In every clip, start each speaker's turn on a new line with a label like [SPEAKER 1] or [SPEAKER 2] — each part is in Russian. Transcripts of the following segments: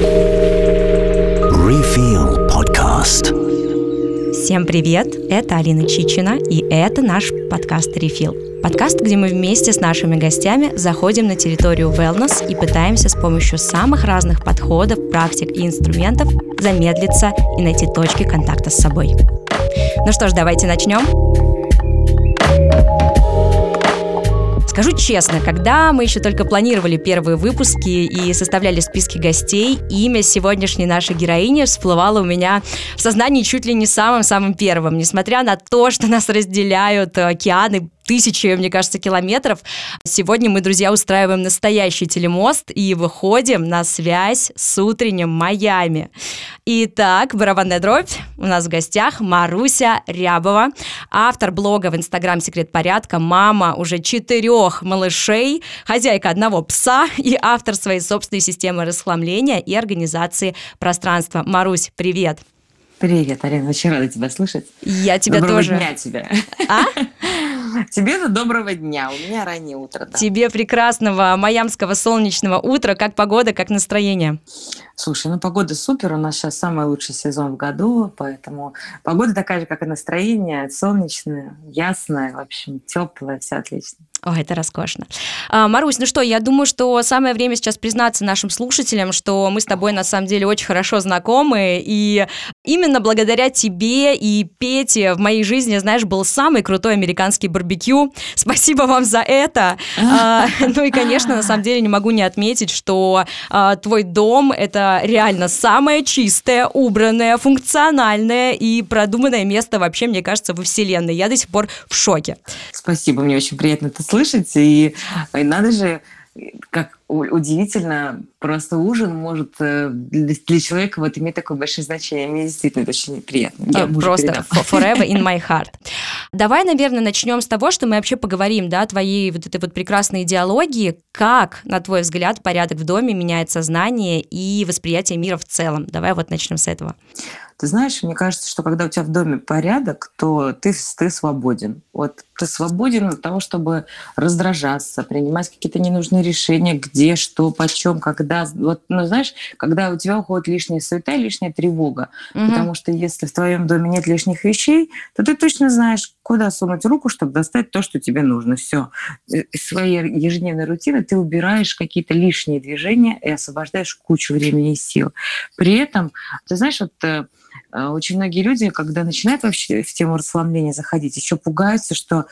[SPEAKER 1] Refill Podcast.
[SPEAKER 2] Всем привет! Это Алина Чичина, и это наш подкаст «Рефил». Подкаст, где мы вместе с нашими гостями заходим на территорию wellness и пытаемся с помощью самых разных подходов, практик и инструментов замедлиться и найти точки контакта с собой. Ну что ж, давайте начнем. Скажу честно, когда мы еще только планировали первые выпуски и составляли списки гостей, имя сегодняшней нашей героини всплывало у меня в сознании чуть ли не самым-самым первым. Несмотря на то, что нас разделяют океаны, тысячи, мне кажется, километров. Сегодня мы, друзья, устраиваем настоящий телемост и выходим на связь с утренним Майами. Итак, барабанная дробь. У нас в гостях Маруся Рябова, автор блога в Инстаграм «Секрет порядка», мама уже четырех малышей, хозяйка одного пса и автор своей собственной системы расхламления и организации пространства. Марусь, привет!
[SPEAKER 3] Привет, Арина, очень рада тебя слышать.
[SPEAKER 2] Я тебя
[SPEAKER 3] Доброго
[SPEAKER 2] тоже.
[SPEAKER 3] дня тебе.
[SPEAKER 2] А?
[SPEAKER 3] Тебе-то доброго дня, у меня раннее утро. Да.
[SPEAKER 2] Тебе прекрасного майамского солнечного утра. Как погода, как настроение?
[SPEAKER 3] Слушай, ну погода супер, у нас сейчас самый лучший сезон в году, поэтому погода такая же, как и настроение, солнечная, ясная, в общем, теплая, все отлично.
[SPEAKER 2] Ой, это роскошно. А, Марусь, ну что, я думаю, что самое время сейчас признаться нашим слушателям, что мы с тобой на самом деле очень хорошо знакомы, и именно благодаря тебе и Пете в моей жизни, знаешь, был самый крутой американский барбекю. Спасибо вам за это. А, ну и, конечно, на самом деле не могу не отметить, что а, твой дом — это реально самое чистое, убранное, функциональное и продуманное место вообще, мне кажется, во Вселенной. Я до сих пор в шоке.
[SPEAKER 3] Спасибо, мне очень приятно это слышать, и, и надо же, как удивительно, просто ужин может э, для, человека вот иметь такое большое значение. Мне действительно это очень приятно. Я
[SPEAKER 2] Просто forever in my heart. Давай, наверное, начнем с того, что мы вообще поговорим, да, твоей вот этой вот прекрасной идеологии, как, на твой взгляд, порядок в доме меняет сознание и восприятие мира в целом. Давай вот начнем с этого.
[SPEAKER 3] Ты знаешь, мне кажется, что когда у тебя в доме порядок, то ты, ты свободен. Вот ты свободен от того, чтобы раздражаться, принимать какие-то ненужные решения, где, что, почем, когда. Вот, ну, знаешь, когда у тебя уходит лишняя суета, лишняя тревога.
[SPEAKER 2] Мгм.
[SPEAKER 3] Потому что если в твоем доме нет лишних вещей, то ты точно знаешь, куда сунуть руку, чтобы достать то, что тебе нужно. Все. Из своей ежедневной рутины ты убираешь какие-то лишние движения и освобождаешь кучу времени и сил. При этом, ты знаешь, вот э, э, очень многие люди, когда начинают вообще в тему расслабления заходить, еще пугаются, что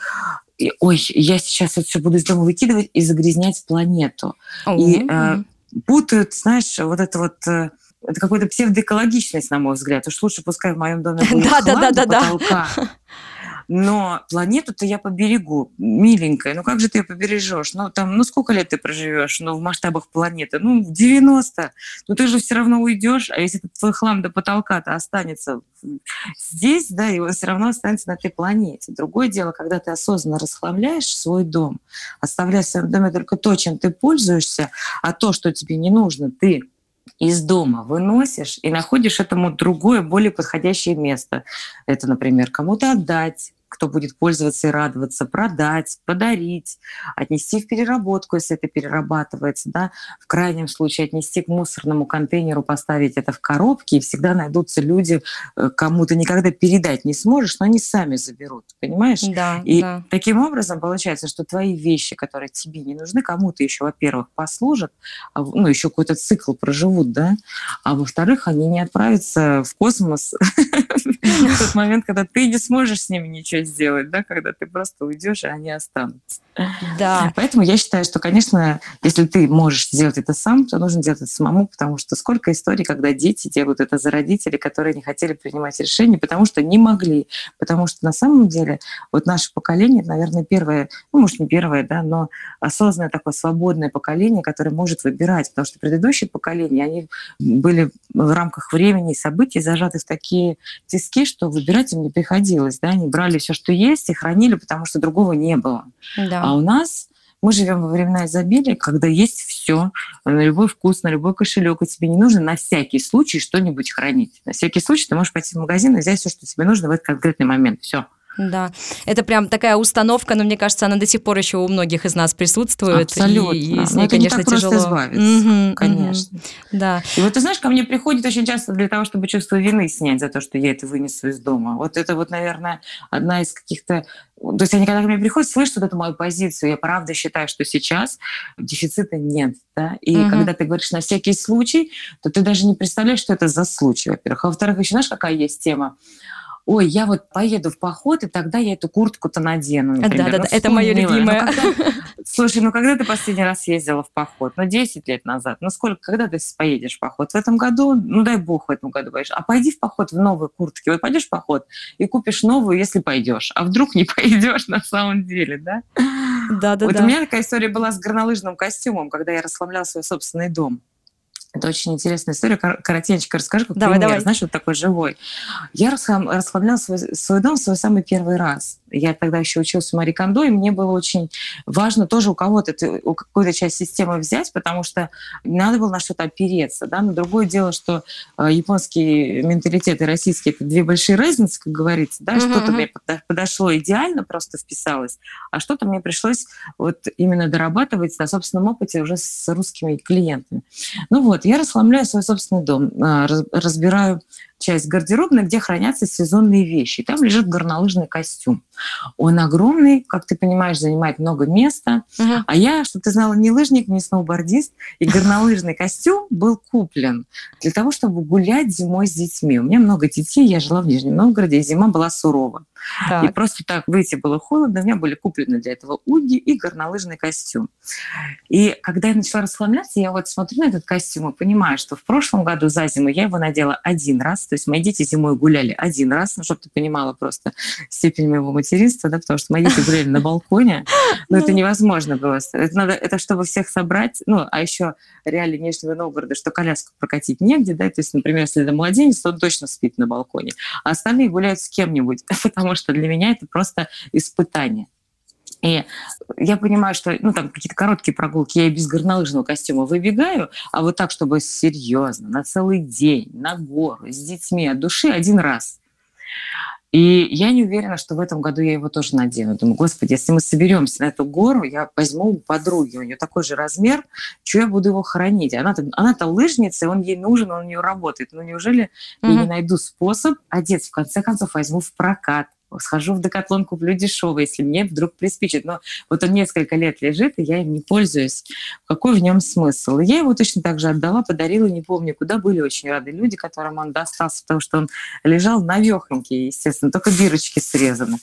[SPEAKER 3] и, ой, я сейчас это все буду из дома выкидывать и загрязнять планету. И,
[SPEAKER 2] Мгм.
[SPEAKER 3] э, путают, знаешь, вот это вот э, это какая-то псевдоэкологичность, на мой взгляд. Уж лучше пускай в моем доме будет
[SPEAKER 2] Да, да, да, да.
[SPEAKER 3] потолка. Но планету-то я поберегу, миленькая. Ну как же ты ее побережешь? Ну там, ну сколько лет ты проживешь? Ну в масштабах планеты? Ну 90. Ну ты же все равно уйдешь, а если твой хлам до потолка-то останется здесь, да, и он все равно останется на этой планете. Другое дело, когда ты осознанно расхламляешь свой дом, оставляя в своем доме только то, чем ты пользуешься, а то, что тебе не нужно, ты из дома выносишь и находишь этому другое, более подходящее место. Это, например, кому-то отдать, кто будет пользоваться и радоваться, продать, подарить, отнести в переработку, если это перерабатывается, да, в крайнем случае отнести к мусорному контейнеру, поставить это в коробки, и всегда найдутся люди, э, кому ты никогда передать не сможешь, но они сами заберут, понимаешь?
[SPEAKER 2] Да,
[SPEAKER 3] И
[SPEAKER 2] да.
[SPEAKER 3] таким образом получается, что твои вещи, которые тебе не нужны, кому-то еще, во-первых, послужат, а ну, еще какой-то цикл проживут, да, а во-вторых, они не отправятся в космос в тот момент, когда ты не сможешь с ними ничего сделать, да, когда ты просто уйдешь, и они останутся.
[SPEAKER 2] Да.
[SPEAKER 3] Поэтому я считаю, что, конечно, если ты можешь сделать это сам, то нужно делать это самому, потому что сколько историй, когда дети делают это за родителей, которые не хотели принимать решения, потому что не могли. Потому что на самом деле вот наше поколение, наверное, первое, ну, может, не первое, да, но осознанное такое свободное поколение, которое может выбирать, потому что предыдущие поколения, они были в рамках времени и событий зажаты в такие тиски, что выбирать им не приходилось, да, они брали все, что есть, и хранили, потому что другого не было.
[SPEAKER 2] Да.
[SPEAKER 3] А у нас мы живем во времена изобилия, когда есть все на любой вкус, на любой кошелек, и тебе не нужно на всякий случай что-нибудь хранить. На всякий случай ты можешь пойти в магазин и взять все, что тебе нужно в этот конкретный момент. Все.
[SPEAKER 2] Да, это прям такая установка, но мне кажется, она до сих пор еще у многих из нас присутствует.
[SPEAKER 3] Абсолютно.
[SPEAKER 2] И, и с
[SPEAKER 3] ней,
[SPEAKER 2] это
[SPEAKER 3] конечно,
[SPEAKER 2] не
[SPEAKER 3] так
[SPEAKER 2] тяжело.
[SPEAKER 3] избавиться,
[SPEAKER 2] Мгм,
[SPEAKER 3] конечно.
[SPEAKER 2] мгм. Да.
[SPEAKER 3] И вот ты знаешь, ко мне приходит очень часто для того, чтобы чувство вины снять за то, что я это вынесу из дома. Вот это вот, наверное, одна из каких-то... То есть они, когда ко мне приходят, слышат вот эту мою позицию. Я правда считаю, что сейчас дефицита нет. Да? И
[SPEAKER 2] Мгм.
[SPEAKER 3] когда ты говоришь на всякий случай, то ты даже не представляешь, что это за случай, во-первых. А во-вторых, еще знаешь, какая есть тема? Ой, я вот поеду в поход, и тогда я эту куртку-то надену.
[SPEAKER 2] Да-да-да,
[SPEAKER 3] Ну,
[SPEAKER 2] это
[SPEAKER 3] милая,
[SPEAKER 2] любимое.
[SPEAKER 3] ну когда- Слушай, ну когда ты последний раз ездила в поход? Ну, 10 лет назад. Ну, сколько, когда ты поедешь в поход? В этом году? Ну, дай бог в этом году поедешь. А пойди в поход в новой куртке. Вот пойдешь в поход и купишь новую, если пойдешь. А вдруг не пойдешь на самом деле, да?
[SPEAKER 2] Да-да-да.
[SPEAKER 3] Вот у меня такая история была с горнолыжным костюмом, когда я расслабляла свой собственный дом. Это очень интересная история. Кор- Коротенько расскажу, как
[SPEAKER 2] Давай,
[SPEAKER 3] пример.
[SPEAKER 2] давай.
[SPEAKER 3] Знаешь, вот такой живой. Я расхла- расслабляла свой, свой дом в свой самый первый раз. Я тогда еще училась в Мари Кондо, и мне было очень важно тоже у кого-то, у какой-то часть системы взять, потому что надо было на что-то опереться. Да? Но другое дело, что э, японский менталитет и российский – это две большие разницы, как говорится. Да? Что-то мне подо- подошло идеально, просто вписалось, а что-то мне пришлось вот именно дорабатывать на собственном опыте уже с русскими клиентами. Ну вот, я расхламляю свой собственный дом, а, раз- разбираю часть гардеробной, где хранятся сезонные вещи. Там лежит горнолыжный костюм. Он огромный, как ты понимаешь, занимает много места.
[SPEAKER 2] Мгм.
[SPEAKER 3] А я, чтобы ты знала, не лыжник, не сноубордист. И горнолыжный костюм был куплен для того, чтобы гулять зимой с детьми. У меня много детей, я жила в Нижнем Новгороде, и зима была сурова. И
[SPEAKER 2] Так.
[SPEAKER 3] просто так выйти было холодно. У меня были куплены для этого уги и горнолыжный костюм. И когда я начала расхламляться, я вот смотрю на этот костюм и понимаю, что в прошлом году за зиму я его надела один раз. То есть мои дети зимой гуляли один раз, ну, чтобы ты понимала просто степень моего материнства, да, потому что мои дети гуляли на балконе. Но это невозможно просто. Это надо, это чтобы всех собрать. Ну, а еще реалии Нижнего Новгорода, что коляску прокатить негде, да, то есть, например, если это младенец, то он точно спит на балконе, а остальные гуляют с кем-нибудь, потому что для меня это просто испытание. И я понимаю, что ну, там какие-то короткие прогулки, я и без горнолыжного костюма выбегаю, а вот так, чтобы серьезно, на целый день, на гору, с детьми от души один раз. И я не уверена, что в этом году я его тоже надену. Думаю, господи, если мы соберемся на эту гору, я возьму у подруги, у нее такой же размер, что я буду его хранить? Она-то, она-то лыжница, и он ей нужен, он у нее работает. Ну неужели я не найду способ одеться? В конце концов, возьму в прокат, схожу в Декатлон, куплю дешевый, если мне вдруг приспичит. Но вот он несколько лет лежит, и я им не пользуюсь. Какой в нем смысл? Я его точно так же отдала, подарила, не помню, куда. Были очень рады люди, которым он достался, потому что он лежал навехонький, естественно, только дырочки срезаны.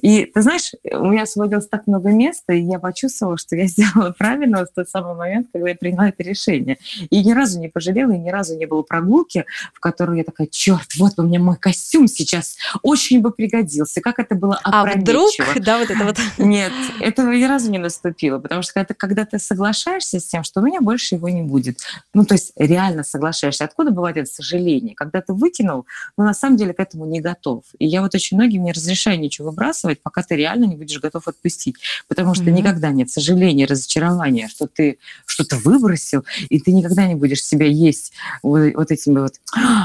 [SPEAKER 3] И ты знаешь, у меня освободилось так много места, и я почувствовала, что я сделала правильно в тот самый момент, когда я приняла это решение. И ни разу не пожалела, и ни разу не было прогулки, в которой я такая, черт, вот бы мне мой костюм сейчас очень бы пригодился. Как это было
[SPEAKER 2] А вдруг,
[SPEAKER 3] опрометчиво.
[SPEAKER 2] да, вот это вот.
[SPEAKER 3] Нет, этого ни разу не наступило, потому что когда ты, когда ты соглашаешься с тем, что у меня больше его не будет, ну, то есть реально соглашаешься. Откуда бывает это сожаление? Когда ты выкинул, но на самом деле к этому не готов. И я вот очень многим не разрешаю ничего выбрасывать, пока ты реально не будешь готов отпустить. Потому что
[SPEAKER 2] Мгм.
[SPEAKER 3] никогда нет сожаления, разочарования, что ты что-то выбросил, и ты никогда не будешь себя есть вот, вот этими вот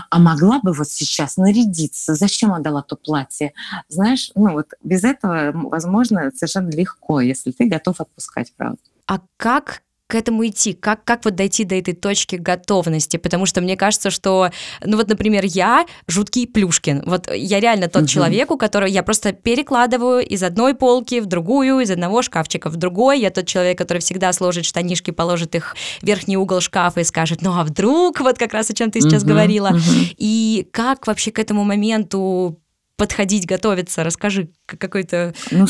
[SPEAKER 3] а могла бы вот сейчас нарядиться, зачем отдала то платье? Знаешь, ну вот без этого, возможно, совершенно легко, если ты готов отпускать, правда.
[SPEAKER 2] А как к этому идти? Как, как вот дойти до этой точки готовности? Потому что мне кажется, что, ну вот, например, я жуткий Плюшкин. Вот я реально тот
[SPEAKER 3] Мгм.
[SPEAKER 2] человек, у которого я просто перекладываю из одной полки в другую, из одного шкафчика в другой. Я тот человек, который всегда сложит штанишки, положит их в верхний угол шкафа и скажет, ну а вдруг, вот как раз о чем ты сейчас
[SPEAKER 3] Мгм,
[SPEAKER 2] говорила.
[SPEAKER 3] мгм.
[SPEAKER 2] И как вообще к этому моменту подходить, готовиться? Расскажи какой-то...
[SPEAKER 3] Ну,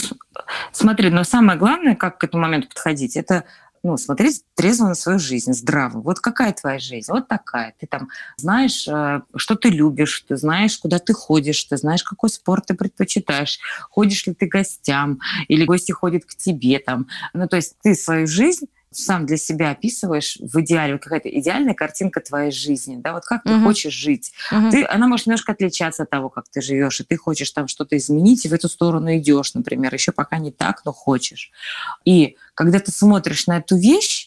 [SPEAKER 3] смотри, но самое главное, как к этому моменту подходить, это ну, смотреть трезво на свою жизнь, здраво. Вот какая твоя жизнь? Вот такая. Ты там знаешь, э, что ты любишь, ты знаешь, куда ты ходишь, ты знаешь, какой спорт ты предпочитаешь, ходишь ли ты гостям, или гости ходят к тебе там. Ну, то есть ты свою жизнь сам для себя описываешь в идеале, какая-то идеальная картинка твоей жизни, да, вот как ты хочешь жить.
[SPEAKER 2] Мгм.
[SPEAKER 3] Ты, она может немножко отличаться от того, как ты живешь, и ты хочешь там что-то изменить, и в эту сторону идешь, например, еще пока не так, но хочешь. И когда ты смотришь на эту вещь,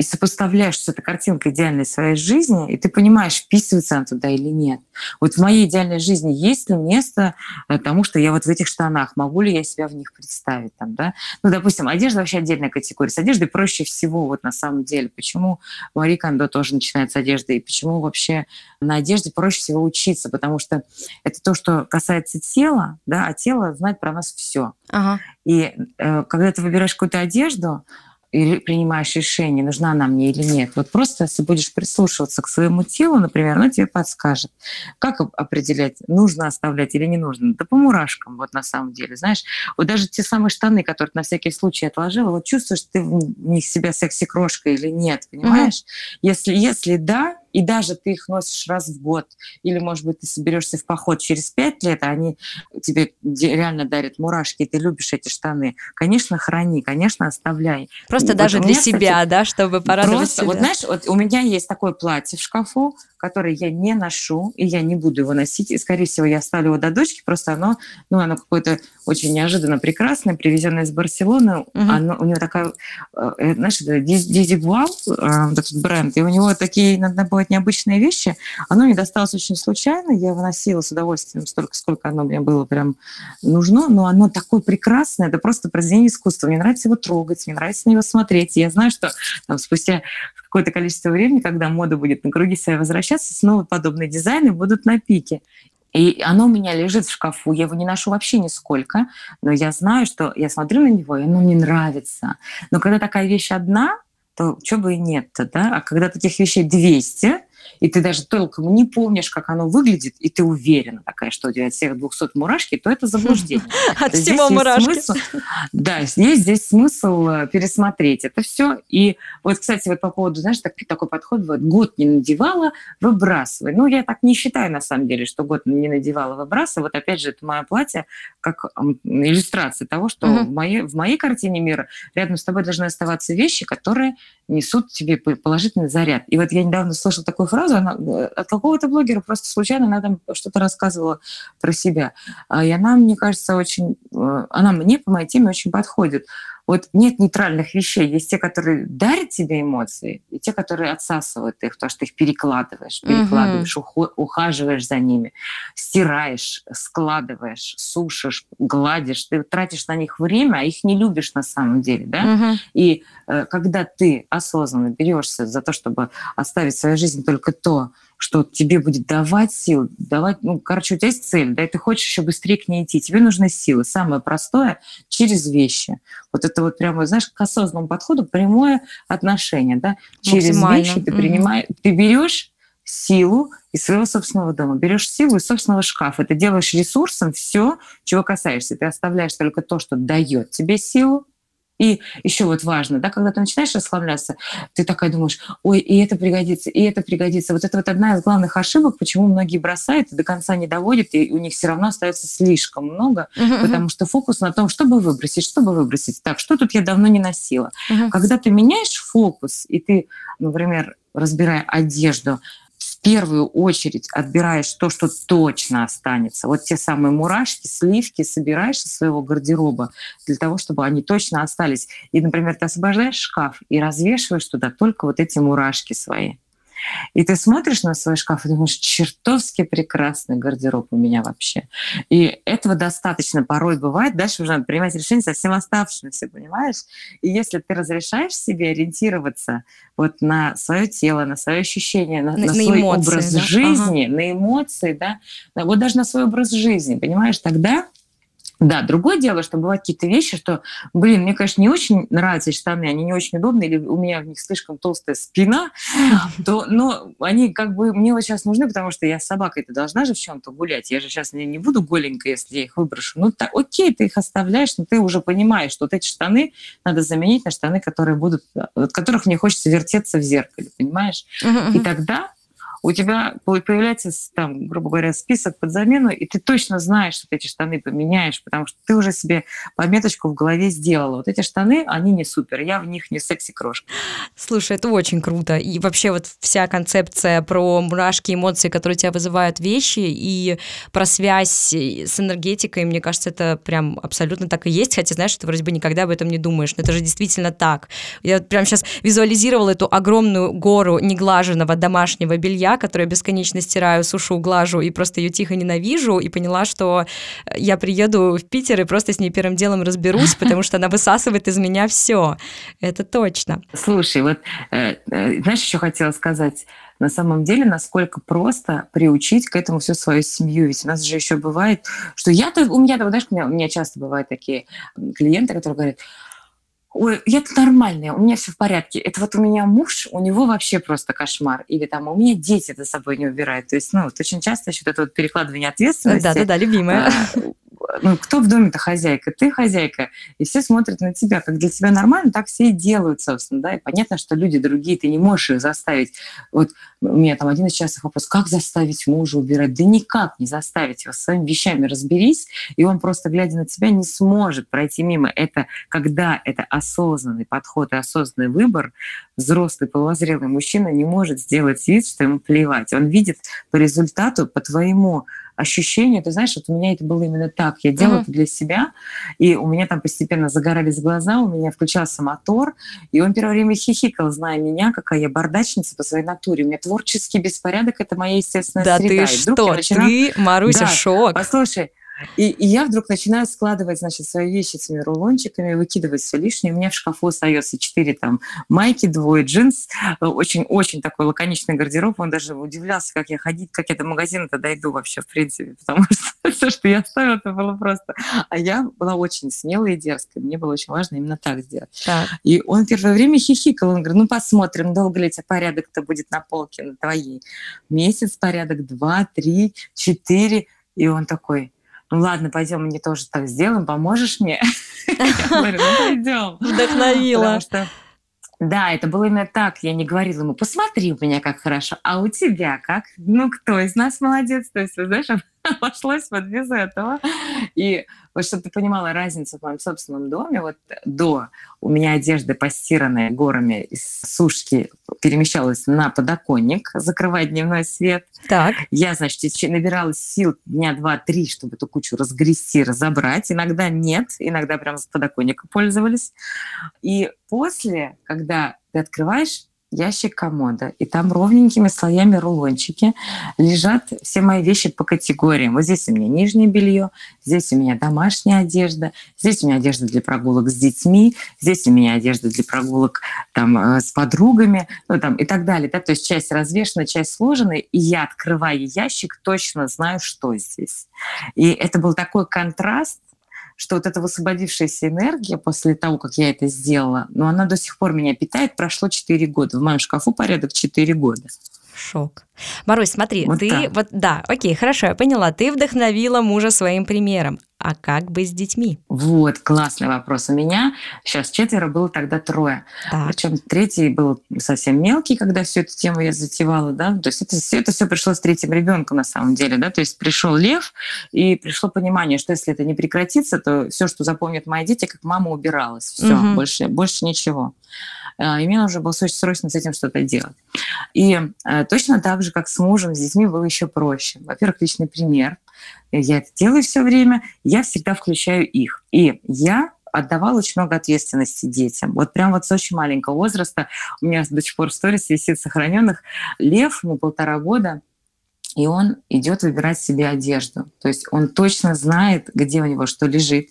[SPEAKER 3] и сопоставляешь с этой картинкой идеальной своей жизни, и ты понимаешь, вписывается она туда или нет. Вот в моей идеальной жизни есть ли место э, тому, что я вот в этих штанах, могу ли я себя в них представить там, да? Ну, допустим, одежда вообще отдельная категория. С одеждой проще всего вот на самом деле. Почему Мари Кондо тоже начинает с одежды, и почему вообще на одежде проще всего учиться, потому что это то, что касается тела, да, а тело знает про нас все. Ага. И э, когда ты выбираешь какую-то одежду, или принимаешь решение, нужна она мне или нет. Вот просто, если будешь прислушиваться к своему телу, например, оно тебе подскажет, как определять, нужно оставлять или не нужно. Да по мурашкам, вот на самом деле. Знаешь, вот даже те самые штаны, которые на всякий случай отложила, вот чувствуешь ты в них себя секси-крошкой или нет, понимаешь? Mm-hmm. Если, если да, и даже ты их носишь раз в год, или, может быть, ты соберешься в поход через пять лет, а они тебе реально дарят мурашки, и ты любишь эти штаны, конечно, храни, конечно, оставляй.
[SPEAKER 2] Просто вот даже для меня, себя, кстати, да, чтобы порадовать
[SPEAKER 3] просто,
[SPEAKER 2] себя.
[SPEAKER 3] Вот знаешь, вот у меня есть такое платье в шкафу, которое я не ношу, и я не буду его носить, и, скорее всего, я оставлю его до дочки, просто оно, ну, оно какое-то очень неожиданно прекрасное, привезенное из Барселоны, угу. оно, у него такая, э, э, знаешь, это Дизи Гуал, э, этот бренд, и у него такие иногда бывают необычные вещи, оно мне досталось очень случайно, я его носила с удовольствием столько, сколько оно мне было прям нужно, но оно такое прекрасное, это просто произведение искусства, мне нравится его трогать, мне нравится на него смотреть, я знаю, что там, спустя какое-то количество времени, когда мода будет на круги своей возвращаться, снова подобные дизайны будут на пике. И оно у меня лежит в шкафу, я его не ношу вообще нисколько, но я знаю, что я смотрю на него, и оно мне нравится. Но когда такая вещь одна, то что бы и нет-то, да? А когда таких вещей 200, и ты даже толком не помнишь, как оно выглядит, и ты уверена такая, что у тебя от всех 200 мурашки, то это заблуждение.
[SPEAKER 2] От всего мурашки.
[SPEAKER 3] Да, есть здесь смысл э, пересмотреть это все. И вот, кстати, вот по поводу, знаешь, такой подход, вот год не надевала, выбрасывай. Ну, я так не считаю, на самом деле, что год не надевала, выбрасывай. Вот опять же, это мое платье как иллюстрация того, что в, моей, в моей картине мира рядом с тобой должны оставаться вещи, которые несут тебе положительный заряд. И вот я недавно слышала такую фразу она, э, от какого-то блогера, просто случайно она там что-то рассказывала про себя. А, и она, мне кажется, очень... Э, она мне по моей теме очень подходит. Вот нет нейтральных вещей. Есть те, которые дарят тебе эмоции, и те, которые отсасывают их, потому что ты их перекладываешь, перекладываешь, угу. ухаживаешь за ними, стираешь, складываешь, сушишь, гладишь. Ты тратишь на них время, а их не любишь на самом деле. Да? Угу. И э, когда ты осознанно берешься за то, чтобы оставить в своей жизни только то, что тебе будет давать сил, давать, ну, короче, у тебя есть цель, да, и ты хочешь еще быстрее к ней идти, тебе нужны силы. Самое простое — через вещи. Вот это вот прямо, знаешь, к осознанному подходу прямое отношение, да. Через вещи ты принимаешь, mm-hmm. ты берешь силу из своего собственного дома, берешь силу из собственного шкафа, ты делаешь ресурсом все, чего касаешься. Ты оставляешь только то, что дает тебе силу, и еще вот важно, да, когда ты начинаешь расслабляться, ты такая думаешь, ой, и это пригодится, и это пригодится. Вот это вот одна из главных ошибок, почему многие бросают и до конца не доводят, и у них все равно остается слишком много, uh-huh. потому что фокус на том, чтобы выбросить, чтобы выбросить. Так, что тут я давно не носила. Uh-huh. Когда ты меняешь фокус, и ты, например, разбирая одежду, первую очередь отбираешь то, что точно останется. Вот те самые мурашки, сливки собираешь из своего гардероба для того, чтобы они точно остались. И, например, ты освобождаешь шкаф и развешиваешь туда только вот эти мурашки свои. И ты смотришь на свой шкаф и думаешь, чертовски прекрасный гардероб у меня вообще. И этого достаточно порой бывает. Дальше уже надо принимать решение со всем оставшимся, понимаешь? И если ты разрешаешь себе ориентироваться вот на свое тело, на свое ощущение, на, на, на свой эмоции, образ да? жизни, ага. на эмоции, да, вот даже на свой образ жизни, понимаешь, тогда да, другое дело, что бывают какие-то вещи, что, блин, мне, конечно, не очень нравятся эти штаны, они не очень удобные, или у меня в них слишком толстая спина, то, но они как бы мне вот сейчас нужны, потому что я с собакой-то должна же в чем-то гулять. Я же сейчас не, не буду голенькой, если я их выброшу. Ну, так, окей, ты их оставляешь, но ты уже понимаешь, что вот эти штаны надо заменить на штаны, которые будут, от которых мне хочется вертеться в зеркале, понимаешь? И тогда у тебя появляется, там, грубо говоря, список под замену, и ты точно знаешь, что ты эти штаны поменяешь, потому что ты уже себе пометочку в голове сделала. Вот эти штаны, они не супер, я в них не секси-крошка.
[SPEAKER 2] Слушай, это очень круто. И вообще вот вся концепция про мурашки, эмоции, которые тебя вызывают вещи, и про связь с энергетикой, мне кажется, это прям абсолютно так и есть, хотя, знаешь, ты вроде бы никогда об этом не думаешь, но это же действительно так. Я прям сейчас визуализировала эту огромную гору неглаженного домашнего белья, которое бесконечно стираю, сушу, глажу и просто ее тихо ненавижу, и поняла, что я приеду в Питер и просто с ней первым делом разберусь, потому что она высасывает из меня все. Это точно.
[SPEAKER 3] Слушай, вот э, э, знаешь, еще хотела сказать, на самом деле, насколько просто приучить к этому всю свою семью. Ведь у нас же еще бывает, что я-то, у меня, знаешь, у меня, у меня часто бывают такие клиенты, которые говорят, ой, я-то нормальная, у меня все в порядке. Это вот у меня муж, у него вообще просто кошмар. Или там у меня дети за собой не убирают. То есть, ну, вот очень часто еще это вот перекладывание ответственности.
[SPEAKER 2] Да-да-да, любимая.
[SPEAKER 3] Ну, кто в доме-то хозяйка? Ты хозяйка. И все смотрят на тебя. Как для тебя нормально, так все и делают, собственно. Да? И понятно, что люди другие, ты не можешь их заставить. Вот у меня там один из частых вопросов, как заставить мужа убирать? Да никак не заставить его. С своими вещами разберись, и он просто, глядя на тебя, не сможет пройти мимо. Это когда это осознанный подход и осознанный выбор, взрослый половозрелый мужчина не может сделать вид, что ему плевать. Он видит по результату, по твоему ощущение, ты знаешь, вот у меня это было именно так. Я делала mm-hmm. это для себя, и у меня там постепенно загорались глаза, у меня включался мотор, и он первое время хихикал, зная меня, какая я бардачница по своей натуре. У меня творческий беспорядок — это моя естественная
[SPEAKER 2] да
[SPEAKER 3] среда.
[SPEAKER 2] Да ты что, начинаю... ты, Маруся, да, шок.
[SPEAKER 3] Послушай, и, и я вдруг начинаю складывать, значит, свои вещи этими рулончиками, выкидывать все лишнее. У меня в шкафу остается четыре там майки, двое джинс. Очень-очень такой лаконичный гардероб. Он даже удивлялся, как я ходить, как я до магазина-то дойду вообще, в принципе. Потому что все, что я оставила, это было просто... А я была очень смелая и дерзкая. Мне было очень важно именно так сделать. Так. И он первое время хихикал. Он говорит, ну посмотрим, долго ли тебя порядок-то будет на полке на твоей. Месяц порядок, два, три, четыре. И он такой, ну ладно, пойдем, мне тоже так сделаем, поможешь мне? Я говорю, ну пойдем.
[SPEAKER 2] Вдохновила.
[SPEAKER 3] Потому что да, это было именно так. Я не говорила ему, посмотри у меня как хорошо, а у тебя как? Ну, кто из нас молодец? То есть, знаешь, обошлось вот без этого. И вот чтобы ты понимала разницу в моем собственном доме, вот до у меня одежда постиранная горами из сушки перемещалась на подоконник, закрывая дневной свет.
[SPEAKER 2] Так.
[SPEAKER 3] Я, значит, набиралась сил дня два-три, чтобы эту кучу разгрести, разобрать. Иногда нет, иногда прям с подоконника пользовались. И после, когда ты открываешь ящик комода, и там ровненькими слоями рулончики лежат все мои вещи по категориям. Вот здесь у меня нижнее белье, здесь у меня домашняя одежда, здесь у меня одежда для прогулок с детьми, здесь у меня одежда для прогулок там, э, с подругами, ну, там, и так далее. Да? То есть часть развешена, часть сложена, и я, открывая ящик, точно знаю, что здесь. И это был такой контраст, что вот эта высвободившаяся энергия после того, как я это сделала, но она до сих пор меня питает. Прошло 4 года. В моем шкафу порядок 4 года.
[SPEAKER 2] Шок. Марусь, смотри, вот ты так. вот да, окей, хорошо, я поняла. Ты вдохновила мужа своим примером. А как бы с детьми?
[SPEAKER 3] Вот, классный вопрос. У меня сейчас четверо, было тогда трое. Так. Причем третий был совсем мелкий, когда всю эту тему я затевала, да. То есть это, все это все пришло с третьим ребенком на самом деле, да. То есть пришел лев, и пришло понимание, что если это не прекратится, то все, что запомнят мои дети, как мама убиралась. Все, угу. больше, больше ничего. А, и мне нужно было срочно с этим что-то делать. И э, точно так же, как с мужем, с детьми было еще проще. Во-первых, личный пример – я это делаю все время, я всегда включаю их. И я отдавала очень много ответственности детям. Вот прям вот с очень маленького возраста у меня до сих пор в сторис висит сохраненных лев, ему полтора года, и он идет выбирать себе одежду. То есть он точно знает, где у него что лежит.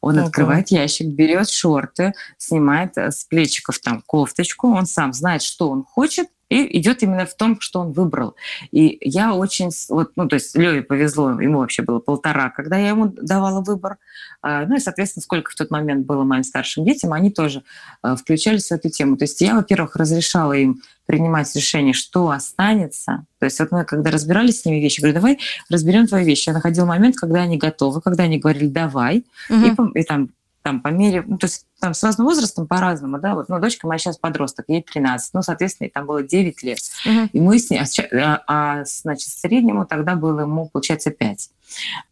[SPEAKER 3] Он Ого. открывает ящик, берет шорты, снимает с плечиков там кофточку, он сам знает, что он хочет, и идет именно в том, что он выбрал. И я очень, вот, ну, то есть Леве повезло, ему вообще было полтора, когда я ему давала выбор. А, ну и, соответственно, сколько в тот момент было моим старшим детям, они тоже а, включались в эту тему. То есть я, во-первых, разрешала им принимать решение, что останется. То есть вот мы, когда разбирались с ними вещи, говорю, давай разберем твои вещи. Я находила момент, когда они готовы, когда они говорили, давай, угу. и, и там там по мере, ну, то есть там с разным возрастом по-разному, да, вот, ну, дочка моя сейчас подросток, ей 13, ну, соответственно, ей там было 9 лет. Uh-huh. И мы с ней, а, а, а, значит, среднему тогда было ему, получается, 5.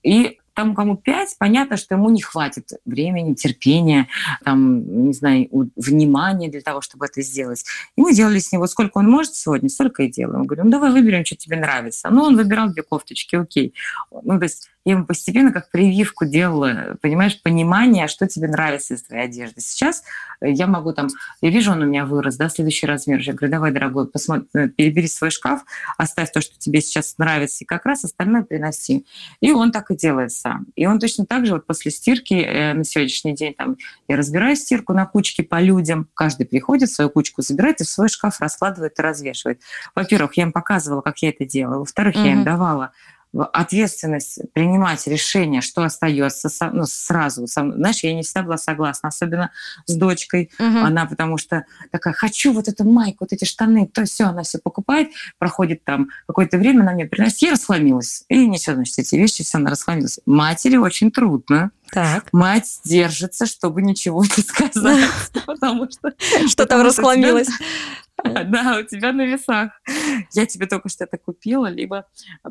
[SPEAKER 3] И тому, кому 5, понятно, что ему не хватит времени, терпения, там, не знаю, внимания для того, чтобы это сделать. И мы делали с него, сколько он может сегодня, столько и делаем. Мы говорим, ну, давай выберем, что тебе нравится. Ну, он выбирал две кофточки, окей. Ну, то есть я ему постепенно как прививку делала, понимаешь, понимание, что тебе нравится из твоей одежды. Сейчас я могу там, я вижу, он у меня вырос, да, следующий размер. Я говорю, давай, дорогой, посмотри, э, перебери свой шкаф, оставь то, что тебе сейчас нравится, и как раз остальное приноси. И он так и делает сам. И он точно так же вот после стирки э, на сегодняшний день там я разбираю стирку на кучки по людям, каждый приходит, свою кучку забирает и в свой шкаф раскладывает и развешивает. Во-первых, я им показывала, как я это делала. Во-вторых, mm-hmm. я им давала ответственность принимать решение, что остается ну, сразу. Знаешь, я не всегда была согласна, особенно с дочкой. Угу. Она потому что такая, хочу вот эту майку, вот эти штаны, то все, она все покупает, проходит там какое-то время, она мне приносит, я расхламилась. И несет, значит, эти вещи, все, она расхламилась. Матери очень трудно. Так. Мать держится, чтобы ничего не сказать, потому что...
[SPEAKER 2] Что там расхламилось?
[SPEAKER 3] Да, у тебя на весах. Я тебе только что это купила, либо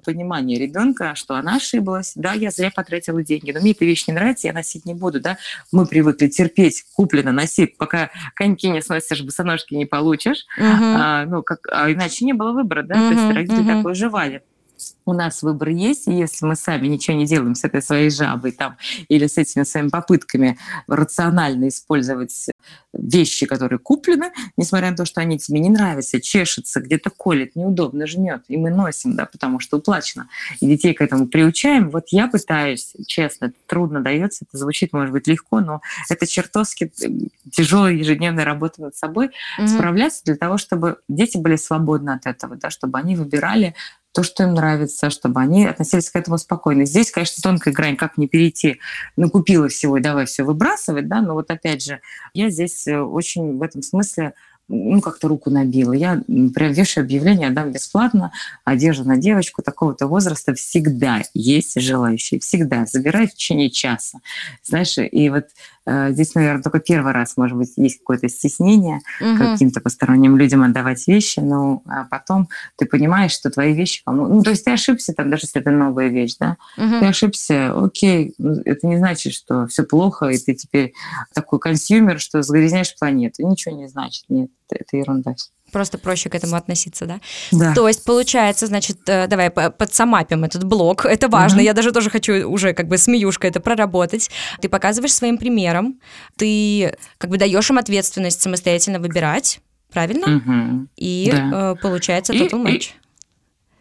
[SPEAKER 3] понимание ребенка, что она ошиблась, да, я зря потратила деньги, но мне эта вещь не нравится, я носить не буду, да. Мы привыкли терпеть, куплено, носи, пока коньки не сносишь, босоножки не получишь, а, ну, как, а иначе не было выбора, да, то есть родители uh-huh. такое жевали у нас выбор есть, и если мы сами ничего не делаем с этой своей жабой там, или с этими своими попытками рационально использовать вещи, которые куплены, несмотря на то, что они тебе не нравятся, чешется, где-то колет, неудобно жмет, и мы носим, да, потому что уплачено. И детей к этому приучаем. Вот я пытаюсь, честно, трудно дается, это звучит, может быть, легко, но это чертовски тяжелая ежедневная работа над собой, mm-hmm. справляться для того, чтобы дети были свободны от этого, да, чтобы они выбирали то, что им нравится, чтобы они относились к этому спокойно. Здесь, конечно, тонкая грань, как не перейти, накупила всего и давай все выбрасывать, да, но вот опять же, я здесь э, очень в этом смысле ну, как-то руку набила. Я прям вешаю объявление, отдам бесплатно одежду на девочку такого-то возраста. Всегда есть желающие, всегда. Забирай в течение часа. Знаешь, и вот Э, здесь, наверное, только первый раз, может быть, есть какое-то стеснение угу. каким-то посторонним людям отдавать вещи, но а потом ты понимаешь, что твои вещи кому... Ну, то есть ты ошибся, там, даже если это новая вещь, да? Угу. Ты ошибся, окей, ну, это не значит, что все плохо, и ты теперь такой consumer, что загрязняешь планету. Ничего не значит, нет, это ерунда.
[SPEAKER 2] Просто проще к этому относиться, да?
[SPEAKER 3] Да.
[SPEAKER 2] То есть, получается, значит, э, давай под sum up им этот блок. Это важно. Угу. Я даже тоже хочу уже как бы смеюшка это проработать. Ты показываешь своим примером, ты как бы даешь им ответственность самостоятельно выбирать, правильно?
[SPEAKER 3] Угу.
[SPEAKER 2] И да. Э, получается total match. И,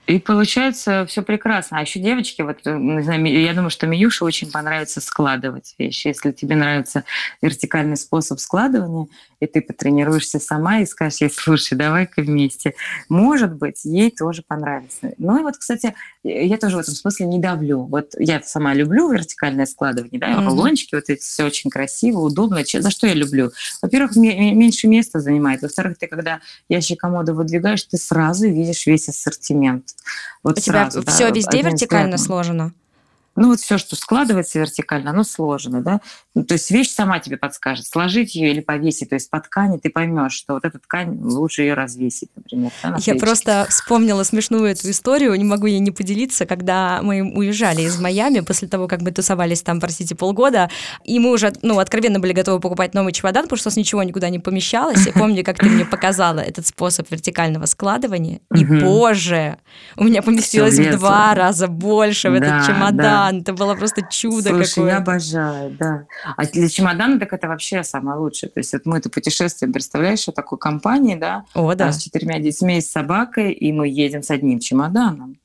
[SPEAKER 3] и получается все прекрасно. А еще девочки, вот, э, не знаю, я думаю, что Миюше очень понравится складывать вещи. Если тебе нравится вертикальный способ складывания, и ты потренируешься сама и скажешь ей, слушай, давай-ка вместе. Может быть, ей тоже понравится. Ну и вот, кстати, я тоже в этом смысле не давлю. Вот я сама люблю вертикальное складывание, да, mm-hmm. рулончики, вот эти все очень красиво, удобно. За что я люблю? Во-первых, меньше места занимает. Во-вторых, ты когда ящик комода выдвигаешь, ты сразу видишь весь ассортимент.
[SPEAKER 2] Вот У сразу, тебя да, все везде вертикально сложено?
[SPEAKER 3] Ну вот все, что складывается вертикально, оно сложно, да. Ну, то есть вещь сама тебе подскажет, сложить ее или повесить. То есть по ткани ты поймешь, что вот эта ткань лучше ее развесить, например. Да,
[SPEAKER 2] Я просто вспомнила смешную эту историю, не могу ей не поделиться, когда мы уезжали из Майами после того, как мы тусовались там, простите, полгода, и мы уже, ну, откровенно были готовы покупать новый чемодан, потому что у нас ничего никуда не помещалось. И помню, как ты мне показала этот способ вертикального складывания, и, боже, у меня поместилось в два раза больше в этот чемодан. Это было просто чудо какое.
[SPEAKER 3] я обожаю, да. А для чемодана так это вообще самое лучшее. То есть вот мы это путешествие, представляешь, что такой компании, да,
[SPEAKER 2] О, да.
[SPEAKER 3] с четырьмя детьми и с собакой, и мы едем с одним чемоданом.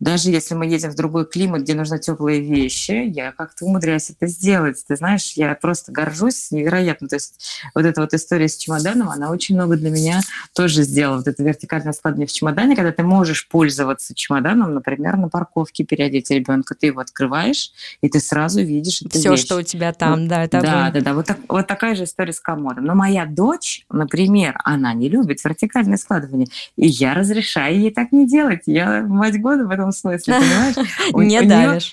[SPEAKER 3] Даже если мы едем в другой климат, где нужны теплые вещи, я как-то умудряюсь это сделать. Ты знаешь, я просто горжусь невероятно. То есть вот эта вот история с чемоданом, она очень много для меня тоже сделала. Вот это вертикальное складывание в чемодане, когда ты можешь пользоваться чемоданом, например, на парковке переодеть ребенка, ты его открываешь, и ты сразу видишь эту
[SPEAKER 2] Все,
[SPEAKER 3] вещь.
[SPEAKER 2] что у тебя там, вот, да, это
[SPEAKER 3] Да, да, да. Вот, так, вот такая же история с комодом. Но моя дочь, например, она не любит вертикальное складывание, и я разрешаю ей так не делать. Я мать года в этом этом смысле, понимаешь?
[SPEAKER 2] Не давишь.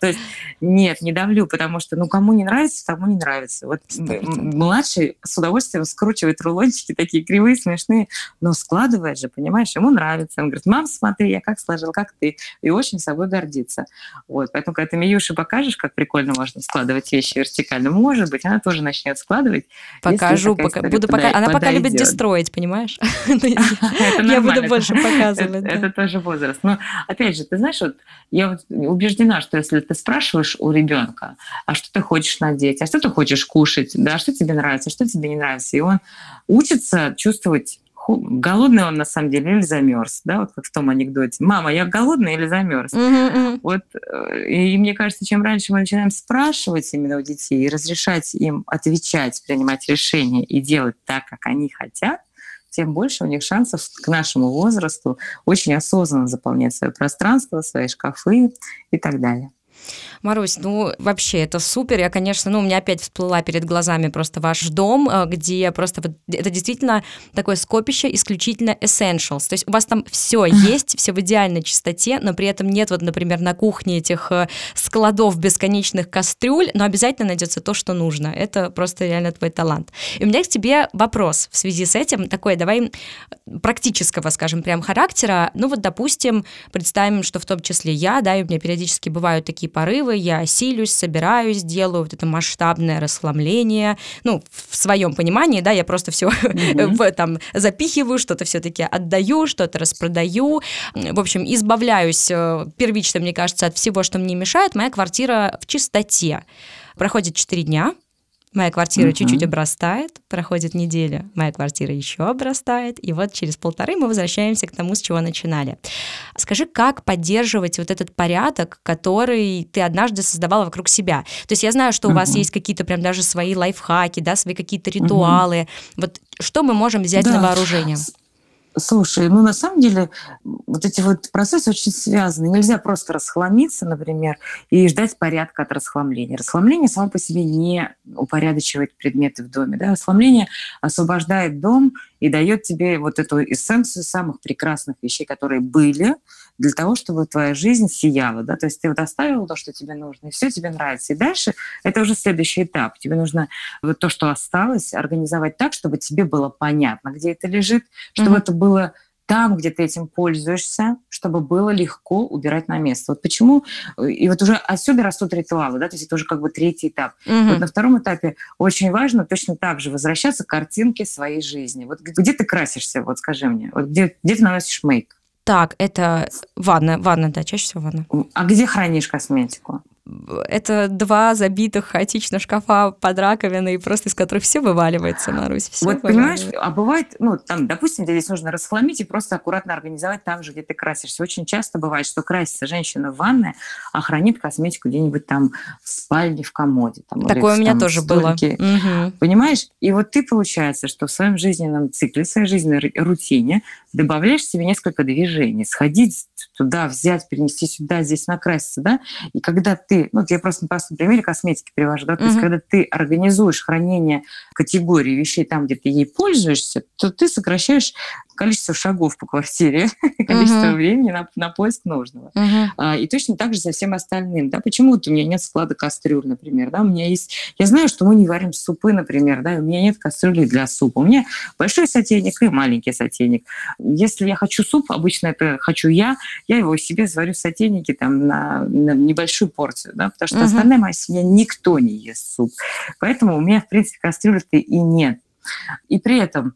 [SPEAKER 3] Нет, не давлю, потому что, ну, кому не нравится, тому не нравится. Вот младший с удовольствием скручивает рулончики такие кривые, смешные, но складывает же, понимаешь, ему нравится. Он говорит, мам, смотри, я как сложил, как ты. И очень собой гордится. Вот, поэтому, когда ты Миюше покажешь, как прикольно можно складывать вещи вертикально, может быть, она тоже начнет складывать.
[SPEAKER 2] Покажу, пока, буду пока... Она пока любит дестроить, понимаешь? Я буду больше показывать.
[SPEAKER 3] Это тоже возраст. Но, опять же, ты знаешь, вот я убеждена, что если ты спрашиваешь у ребенка, а что ты хочешь надеть, а что ты хочешь кушать, да, что тебе нравится, что тебе не нравится, и он учится чувствовать голодный он на самом деле или замерз, да, вот как в том анекдоте. Мама, я голодный или замерз?
[SPEAKER 2] Mm-hmm.
[SPEAKER 3] Вот, э, и мне кажется, чем раньше мы начинаем спрашивать именно у детей и разрешать им отвечать, принимать решения и делать так, как они хотят, тем больше у них шансов к нашему возрасту очень осознанно заполнять свое пространство, свои шкафы и так далее.
[SPEAKER 2] Марусь, ну вообще это супер. Я, конечно, ну у меня опять всплыла перед глазами просто ваш дом, э, где просто вот это действительно такое скопище исключительно essentials. То есть у вас там все есть, все в идеальной чистоте, но при этом нет вот, например, на кухне этих э, складов бесконечных кастрюль, но обязательно найдется то, что нужно. Это просто реально твой талант. И у меня к тебе вопрос в связи с этим, такой, давай практического, скажем, прям характера. Ну вот, допустим, представим, что в том числе я, да, и у меня периодически бывают такие порывы, я силюсь, собираюсь, делаю вот это масштабное расхламление, ну, в своем понимании, да, я просто все mm-hmm. там запихиваю, что-то все-таки отдаю, что-то распродаю, в общем, избавляюсь э, первично, мне кажется, от всего, что мне мешает, моя квартира в чистоте. Проходит 4 дня, Моя квартира uh-huh. чуть-чуть обрастает, проходит неделя, моя квартира еще обрастает, и вот через полторы мы возвращаемся к тому, с чего начинали. Скажи, как поддерживать вот этот порядок, который ты однажды создавала вокруг себя? То есть я знаю, что uh-huh. у вас есть какие-то прям даже свои лайфхаки, да, свои какие-то ритуалы. Uh-huh. Вот что мы можем взять да. на вооружение?
[SPEAKER 3] Слушай, ну на самом деле вот эти вот процессы очень связаны. Нельзя просто расхламиться, например, и ждать порядка от расхламления. Расхламление само по себе не упорядочивает предметы в доме. Да? Расхламление освобождает дом и дает тебе вот эту эссенцию самых прекрасных вещей, которые были, для того, чтобы твоя жизнь сияла. Да? То есть ты вот оставил то, что тебе нужно, и все тебе нравится. И дальше это уже следующий этап. Тебе нужно вот то, что осталось, организовать так, чтобы тебе было понятно, где это лежит, чтобы mm-hmm. это было там, где ты этим пользуешься, чтобы было легко убирать на место. Вот почему, и вот уже отсюда растут ритуалы, да, то есть это уже как бы третий этап. Угу. Вот на втором этапе очень важно точно так же возвращаться к картинке своей жизни. Вот где ты красишься, вот скажи мне, вот где, где ты наносишь мейк?
[SPEAKER 2] Так, это ванна, ванна, да, чаще всего ванна.
[SPEAKER 3] А где хранишь косметику?
[SPEAKER 2] это два забитых хаотично шкафа под раковиной, просто из которых все вываливается, Марусь. Все
[SPEAKER 3] вот понимаешь, а бывает, ну, там, допустим, тебе здесь нужно расхламить и просто аккуратно организовать там же, где ты красишься. Очень часто бывает, что красится женщина в ванной, а хранит косметику где-нибудь там в спальне, в комоде. Там,
[SPEAKER 2] Такое или, у меня там, тоже было.
[SPEAKER 3] Угу. Понимаешь? И вот ты, получается, что в своем жизненном цикле, в своей жизненной рутине добавляешь себе несколько движений. Сходить туда, взять, перенести сюда, здесь накраситься, да? И когда ты ну, я просто на простом примере косметики привожу, да, то есть когда ты организуешь хранение категории вещей там, где ты ей пользуешься, то ты сокращаешь количество шагов по квартире, количество uh-huh. времени на, на поиск нужного. Uh-huh. А, и точно так же со всем остальным. Да? Почему вот у меня нет склада кастрюль, например? Да? У меня есть... Я знаю, что мы не варим супы, например, да? у меня нет кастрюли для супа. У меня большой сотейник и маленький сотейник. Если я хочу суп, обычно это хочу я, я его себе сварю в сотейнике там, на, на небольшую порцию, да? потому что uh-huh. остальная моя семья никто не ест суп. Поэтому у меня, в принципе, кастрюли-то и нет. И при этом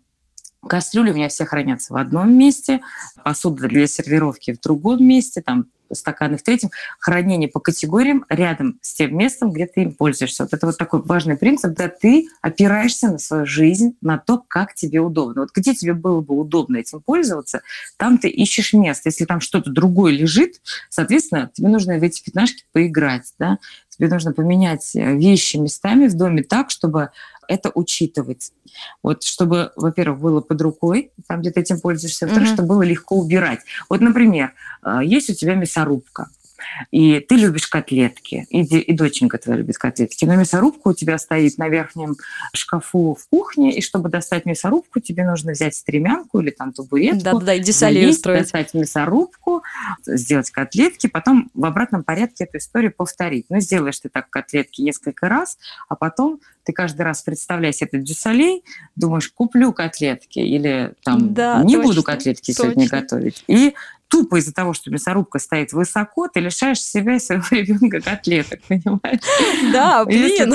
[SPEAKER 3] Кастрюли у меня все хранятся в одном месте, посуда для сервировки в другом месте, там стаканы в третьем, хранение по категориям рядом с тем местом, где ты им пользуешься. Вот это вот такой важный принцип, когда ты опираешься на свою жизнь, на то, как тебе удобно. Вот где тебе было бы удобно этим пользоваться, там ты ищешь место. Если там что-то другое лежит, соответственно, тебе нужно в эти пятнашки поиграть, да? тебе нужно поменять вещи местами в доме так, чтобы это учитывать. Вот чтобы, во-первых, было под рукой, там, где ты этим пользуешься, во-вторых, mm-hmm. чтобы было легко убирать. Вот, например, э, есть у тебя мясорубка, и ты любишь котлетки, и, и доченька твоя любит котлетки, но мясорубка у тебя стоит на верхнем шкафу в кухне, и чтобы достать мясорубку, тебе нужно взять стремянку или там табуретку,
[SPEAKER 2] да, да, залезть,
[SPEAKER 3] достать мясорубку, сделать котлетки, потом в обратном порядке эту историю повторить. Ну, сделаешь ты так котлетки несколько раз, а потом ты каждый раз представляешь этот дюсалей, думаешь, куплю котлетки или там да, не точно, буду котлетки точно. сегодня готовить. И тупо из-за того, что мясорубка стоит высоко, ты лишаешь себя и своего ребенка котлеток, понимаешь?
[SPEAKER 2] Да, блин.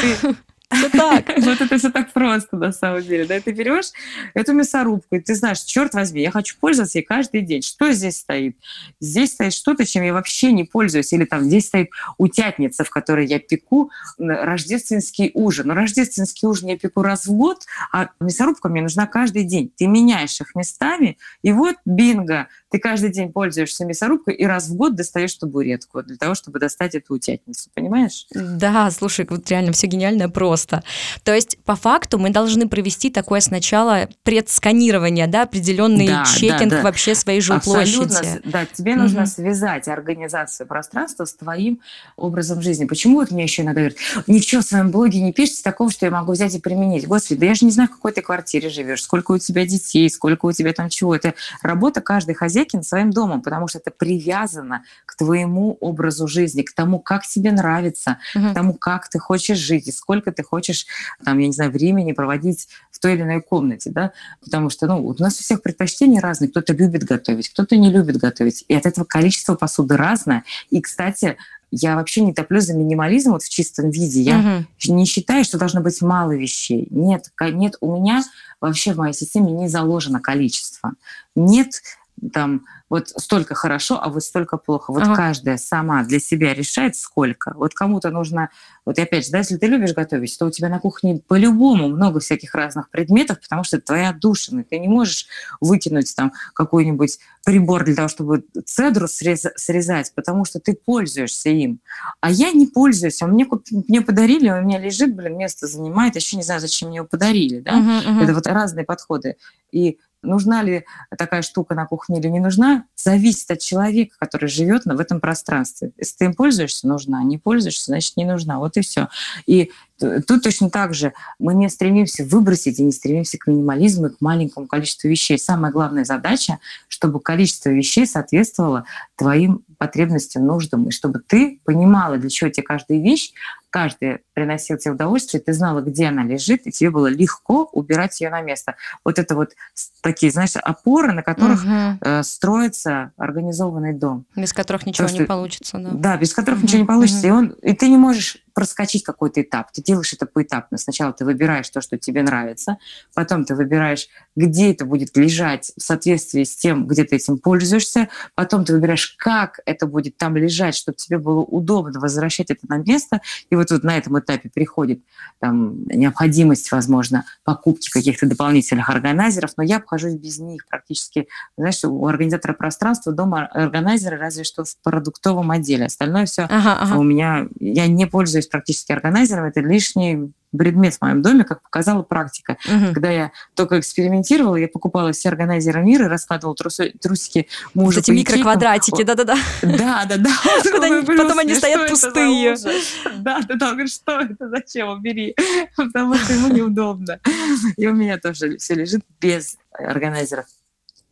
[SPEAKER 2] Все так.
[SPEAKER 3] Вот это все так просто на самом деле. Да, ты берешь эту мясорубку, и ты знаешь, черт возьми, я хочу пользоваться ей каждый день. Что здесь стоит? Здесь стоит что-то, чем я вообще не пользуюсь. Или там здесь стоит утятница, в которой я пеку рождественский ужин. Но рождественский ужин я пеку раз в год, а мясорубка мне нужна каждый день. Ты меняешь их местами, и вот бинго, ты каждый день пользуешься мясорубкой и раз в год достаешь табуретку для того, чтобы достать эту утятницу. Понимаешь?
[SPEAKER 2] Да, слушай, вот реально все гениально просто просто. То есть, по факту, мы должны провести такое сначала предсканирование, да, определенный да, чекинг да, да. вообще своей жилплощади.
[SPEAKER 3] Да, тебе угу. нужно связать организацию пространства с твоим образом жизни. Почему вот мне еще иногда говорят, ничего в своем блоге не пишите такого, что я могу взять и применить. Господи, да я же не знаю, в какой ты квартире живешь, сколько у тебя детей, сколько у тебя там чего. Это работа каждой хозяйки над своим домом, потому что это привязано к твоему образу жизни, к тому, как тебе нравится, угу. к тому, как ты хочешь жить и сколько ты хочешь, там, я не знаю, времени проводить в той или иной комнате, да, потому что, ну, у нас у всех предпочтения разные, кто-то любит готовить, кто-то не любит готовить, и от этого количество посуды разное, и, кстати, я вообще не топлю за минимализм вот в чистом виде. Я угу. не считаю, что должно быть мало вещей. Нет, нет, у меня вообще в моей системе не заложено количество. Нет там вот столько хорошо, а вот столько плохо. Вот ага. каждая сама для себя решает, сколько. Вот кому-то нужно... Вот опять же, да, если ты любишь готовить, то у тебя на кухне по-любому много всяких разных предметов, потому что это твоя душина. Ты не можешь выкинуть там какой-нибудь прибор для того, чтобы цедру срез... срезать, потому что ты пользуешься им. А я не пользуюсь. А мне, мне подарили, у меня лежит, блин, место занимает. Еще не знаю, зачем мне его подарили. Да? Uh-huh, uh-huh. Это вот разные подходы. И нужна ли такая штука на кухне или не нужна, зависит от человека, который живет в этом пространстве. Если ты им пользуешься, нужна. Не пользуешься, значит, не нужна. Вот и все. И тут точно так же мы не стремимся выбросить и не стремимся к минимализму и к маленькому количеству вещей. Самая главная задача, чтобы количество вещей соответствовало твоим потребностям, нуждам, и чтобы ты понимала, для чего тебе каждая вещь, каждая приносила тебе удовольствие, ты знала, где она лежит, и тебе было легко убирать ее на место. Вот это вот такие, знаешь, опоры, на которых угу. э, строится организованный дом.
[SPEAKER 2] Без которых ничего То, не получится, да.
[SPEAKER 3] Да, без которых угу. ничего не получится. Угу. И, он, и ты не можешь проскочить какой-то этап. Ты делаешь это поэтапно. Сначала ты выбираешь то, что тебе нравится, потом ты выбираешь, где это будет лежать в соответствии с тем, где ты этим пользуешься, потом ты выбираешь, как это будет там лежать, чтобы тебе было удобно возвращать это на место. И вот, вот на этом этапе приходит там, необходимость, возможно, покупки каких-то дополнительных органайзеров, но я обхожусь без них практически. Знаешь, у организатора пространства дома органайзеры разве что в продуктовом отделе. Остальное все ага, ага. у меня... Я не пользуюсь пользуюсь практически органайзером, это лишний предмет в моем доме, как показала практика. Угу. Когда я только экспериментировала, я покупала все органайзеры мира, раскладывала трусы, трусики мужа.
[SPEAKER 2] Вот эти микроквадратики, да-да-да.
[SPEAKER 3] Да-да-да.
[SPEAKER 2] Потом они стоят пустые.
[SPEAKER 3] Да-да-да, он говорит, что это, зачем, убери, потому что ему неудобно. И у меня тоже все лежит без органайзеров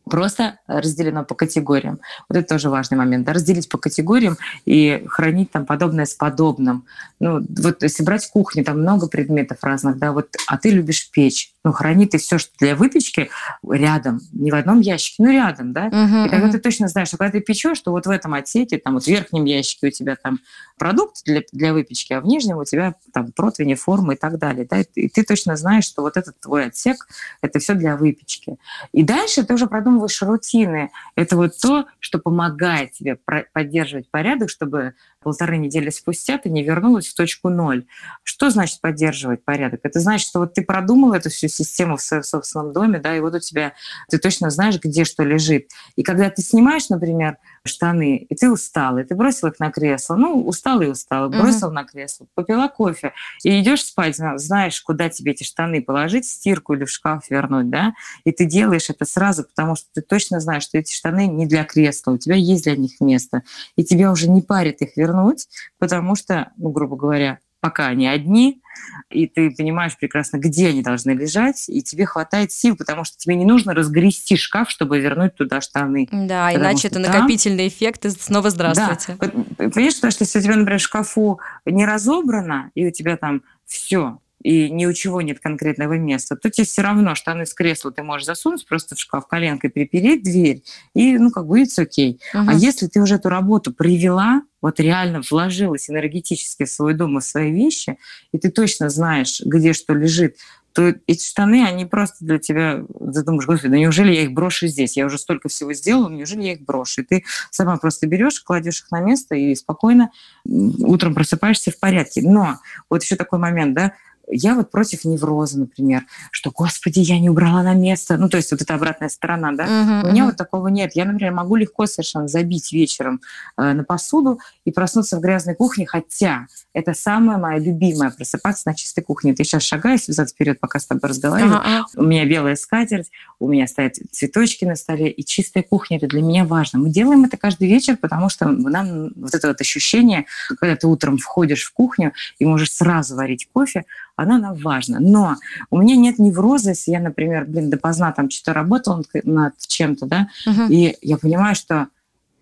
[SPEAKER 3] просто разделено по категориям. Вот это тоже важный момент. Да? Разделить по категориям и хранить там подобное с подобным. Ну, вот если брать кухню, там много предметов разных, да, вот, а ты любишь печь. Ну, храни ты все, что для выпечки, рядом, не в одном ящике, но рядом, да. Uh-huh, и тогда uh-huh. ты точно знаешь, что когда ты печешь, что вот в этом отсеке, там вот в верхнем ящике у тебя там продукт для, для выпечки, а в нижнем у тебя там противни, формы и так далее, да. И ты точно знаешь, что вот этот твой отсек, это все для выпечки. И дальше ты уже продумываешь рутины. Это вот то, что помогает тебе поддерживать порядок, чтобы полторы недели спустя ты не вернулась в точку ноль. Что значит поддерживать порядок? Это значит, что вот ты продумал эту всю систему в своем собственном доме, да, и вот у тебя, ты точно знаешь, где что лежит. И когда ты снимаешь, например, штаны, и ты устала, и ты бросил их на кресло, ну, устал и устал, бросил угу. на кресло, попила кофе, и идешь спать, знаешь, куда тебе эти штаны положить, в стирку или в шкаф вернуть, да, и ты делаешь это сразу, потому что ты точно знаешь, что эти штаны не для кресла, у тебя есть для них место, и тебя уже не парит их вернуть, потому что, ну, грубо говоря, пока они одни, и ты понимаешь прекрасно, где они должны лежать, и тебе хватает сил, потому что тебе не нужно разгрести шкаф, чтобы вернуть туда штаны.
[SPEAKER 2] Да, потому иначе это там... накопительный эффект, и снова здравствуйте.
[SPEAKER 3] Да. Понимаешь, потому что если у тебя, например, в шкафу не разобрано, и у тебя там все, и ни у чего нет конкретного места, то тебе все равно штаны с кресла ты можешь засунуть просто в шкаф коленкой, перепереть дверь, и, ну, как будет окей. Угу. А если ты уже эту работу привела, вот реально вложилась энергетически в свой дом и в свои вещи, и ты точно знаешь, где что лежит, то эти штаны, они просто для тебя, ты думаешь, господи, да неужели я их брошу здесь? Я уже столько всего сделала, неужели я их брошу? И ты сама просто берешь, кладешь их на место и спокойно утром просыпаешься в порядке. Но вот еще такой момент, да, я вот против невроза, например, что, господи, я не убрала на место. Ну, то есть вот эта обратная сторона, да. Uh-huh, У меня uh-huh. вот такого нет. Я, например, могу легко совершенно забить вечером э, на посуду и проснуться в грязной кухне, хотя это самая моя любимая просыпаться на чистой кухне. Ты сейчас шагаешь взад вперед, пока с тобой разговариваю. Uh-huh. У меня белая скатерть, у меня стоят цветочки на столе, и чистая кухня это для меня важно. Мы делаем это каждый вечер, потому что нам вот это вот ощущение, когда ты утром входишь в кухню и можешь сразу варить кофе, она нам важна. Но у меня нет невроза, если я, например, блин, допоздна там что-то работала над чем-то, да, uh-huh. и я понимаю, что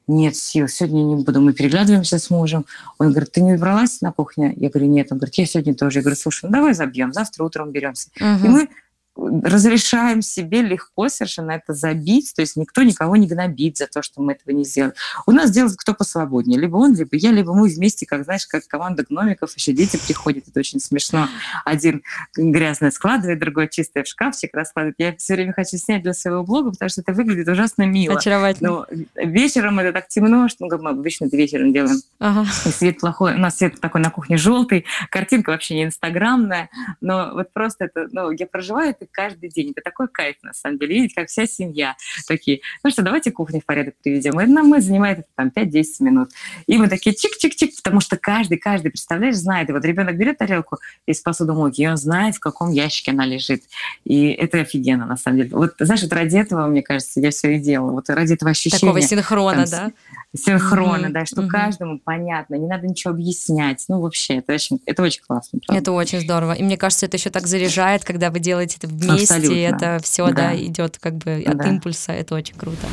[SPEAKER 3] нет сил, сегодня не буду. Мы переглядываемся с мужем. Он говорит, ты не убралась на кухне? Я говорю, нет. Он говорит, я сегодня тоже. Я говорю, слушай, ну давай забьем, завтра утром беремся. Uh-huh. И мы разрешаем себе легко совершенно это забить, то есть никто никого не гнобит за то, что мы этого не сделали. У нас делает кто посвободнее, либо он, либо я, либо мы вместе, как, знаешь, как команда гномиков, еще дети приходят, это очень смешно. Один грязное складывает, другой чистое в шкафчик раскладывает. Я все время хочу снять для своего блога, потому что это выглядит ужасно мило.
[SPEAKER 2] Очаровательно.
[SPEAKER 3] Но вечером это так темно, что ну, мы обычно это вечером делаем. Ага. И свет плохой. У нас свет такой на кухне желтый, картинка вообще не инстаграмная, но вот просто это, ну, я проживаю это каждый день. Это такой кайф, на самом деле, видеть, как вся семья такие, ну что, давайте кухню в порядок приведем. И нам мы занимает это там 5-10 минут. И мы такие чик-чик-чик, потому что каждый, каждый, представляешь, знает. И вот ребенок берет тарелку из посудомойки, и он знает, в каком ящике она лежит. И это офигенно, на самом деле. Вот, знаешь, вот ради этого, мне кажется, я все и делала. Вот ради этого ощущения.
[SPEAKER 2] Такого синхрона,
[SPEAKER 3] там,
[SPEAKER 2] да?
[SPEAKER 3] Синхрона, mm-hmm. да, что mm-hmm. каждому понятно, не надо ничего объяснять. Ну, вообще, это очень, это очень классно.
[SPEAKER 2] Правда? Это очень здорово. И мне кажется, это еще так заряжает, когда вы делаете это вместе, Абсолютно. и это все, да, да идет как бы от да. импульса. Это очень круто.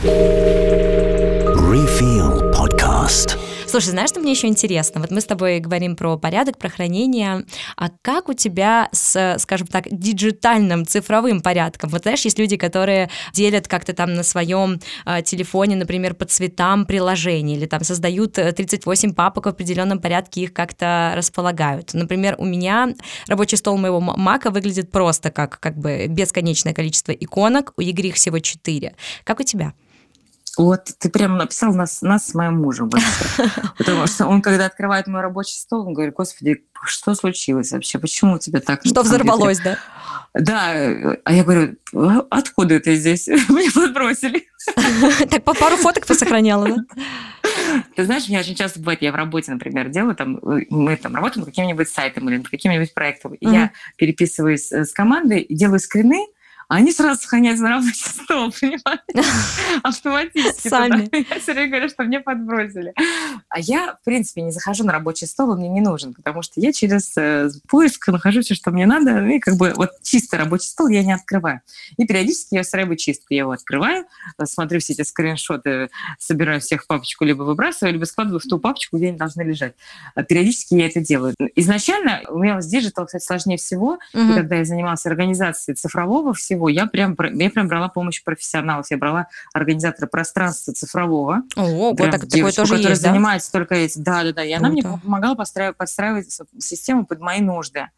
[SPEAKER 1] Refill podcast.
[SPEAKER 2] Слушай, знаешь, что мне еще интересно? Вот мы с тобой говорим про порядок, про хранение. А как у тебя с, скажем так, диджитальным цифровым порядком? Вот знаешь, есть люди, которые делят как-то там на своем э, телефоне, например, по цветам приложений, или там создают 38 э, папок в определенном порядке, их как-то располагают. Например, у меня рабочий стол моего мака выглядит просто как, как бы бесконечное количество иконок, у Игоря их всего 4. Как у тебя?
[SPEAKER 3] Вот ты прямо написал нас, нас с моим мужем. Потому что он, когда открывает мой рабочий стол, он говорит, господи, что случилось вообще? Почему у тебя так?
[SPEAKER 2] Что взорвалось, да?
[SPEAKER 3] Да, а я говорю, «А откуда это здесь? Мне подбросили.
[SPEAKER 2] Так по пару фоток посохраняла, да?
[SPEAKER 3] Ты знаешь, мне очень часто бывает, я в работе, например, делаю, там, мы там работаем над каким-нибудь сайтом или над каким-нибудь проектом, и я переписываюсь с командой делаю скрины, они сразу сохраняются на рабочий стол, понимаешь? Автоматически. Сами. Я все время говорю, что мне подбросили. А я, в принципе, не захожу на рабочий стол, он мне не нужен, потому что я через э, поиск нахожу все, что мне надо, и как бы вот чисто рабочий стол я не открываю. И периодически я устраиваю чистку. Я его открываю, смотрю все эти скриншоты, собираю всех в папочку, либо выбрасываю, либо складываю в ту папочку, где они должны лежать. А периодически я это делаю. Изначально у меня с Digital, кстати, сложнее всего, угу. когда я занималась организацией цифрового всего, всего. Я прям, я прям брала помощь профессионалов. Я брала организатора пространства цифрового.
[SPEAKER 2] О, вот так, такое тоже
[SPEAKER 3] есть, занимается да? только этим. Да, да, да. И Круто. она мне помогала подстраивать, подстраивать систему под мои нужды.